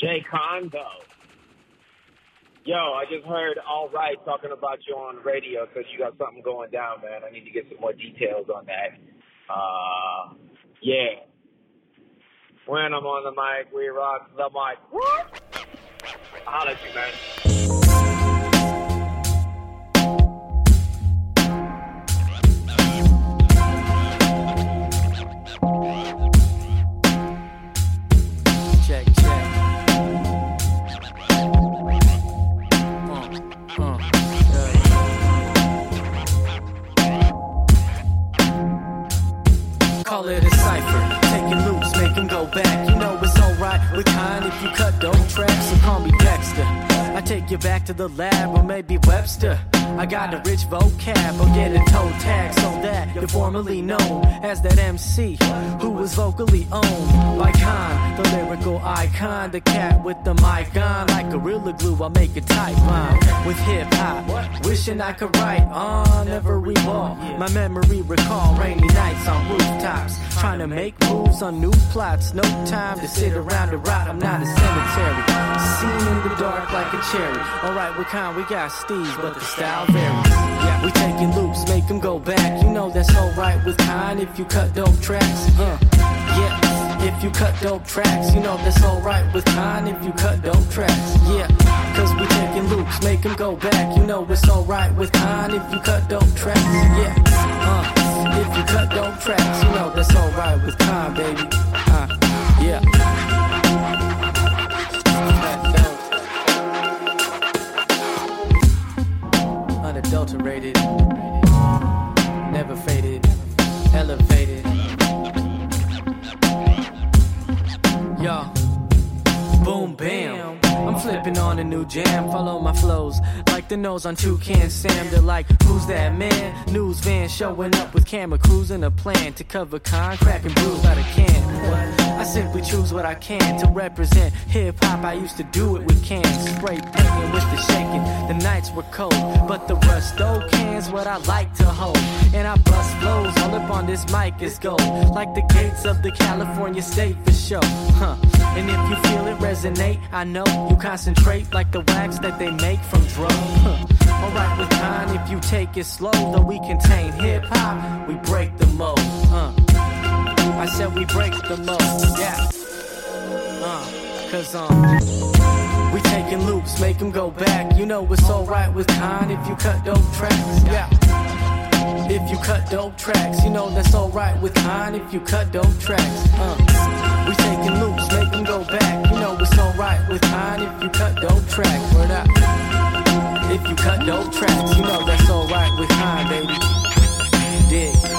Jay Condo. Yo, I just heard All Right talking about you on radio, because you got something going down, man. I need to get some more details on that. Uh, yeah. When I'm on the mic, we rock the mic. I'll let you, man. To the lab or maybe Webster. I got a rich vocab, or get a toe tag so that you're formally known as that MC who was vocally owned by Khan, the lyrical icon, the cat with the mic on. Like Gorilla Glue, I make a tight rhyme with hip hop. Wishing I could write on every wall. My memory recall rainy nights on rooftops, trying to make moves on new plots. No time to sit around and rot. I'm not a cemetery. Seen in the dark like a cherry. Alright, with Khan, we got Steve, but the style Yeah, we taking loops, make them go back. You know that's alright with Khan if you cut dope tracks. Uh, yeah, if you cut dope tracks. You know that's alright with Khan if you cut dope tracks. Yeah, cause we taking loops, make them go back. You know it's alright with Khan if you cut dope tracks. Yeah, uh, if you cut dope tracks. You know that's alright with Khan, baby. Uh, yeah. Unadulterated, never faded, elevated. Yo, boom, bam. I'm flipping on a new jam. Follow my flows like the nose on Toucan Sam. They're like, who's that man? News van showing up with camera crews and a plan to cover Khan, cracking brews out of can. I simply choose what I can to represent hip hop. I used to do it with cans, spray painting with the shaking. The nights were cold, but the rust stove cans what I like to hold. And I bust flows all up on this mic is gold, like the gates of the California state for sure. Huh. And if you feel it resonate, I know you concentrate like the wax that they make from. Huh. Alright with time if you take it slow, though we contain hip hop, we break the mold. Uh. I said we break the mold, yeah. Uh, cause um, we taking loops, make them go back. You know it's alright with Khan if you cut dope tracks, yeah. If you cut dope tracks, you know that's alright with Khan if you cut dope tracks. Uh, we taking loops, make them go back. Know with Khan if you cut dope tracks. Word up. If you cut dope tracks, you know that's alright with Khan, baby. Dig.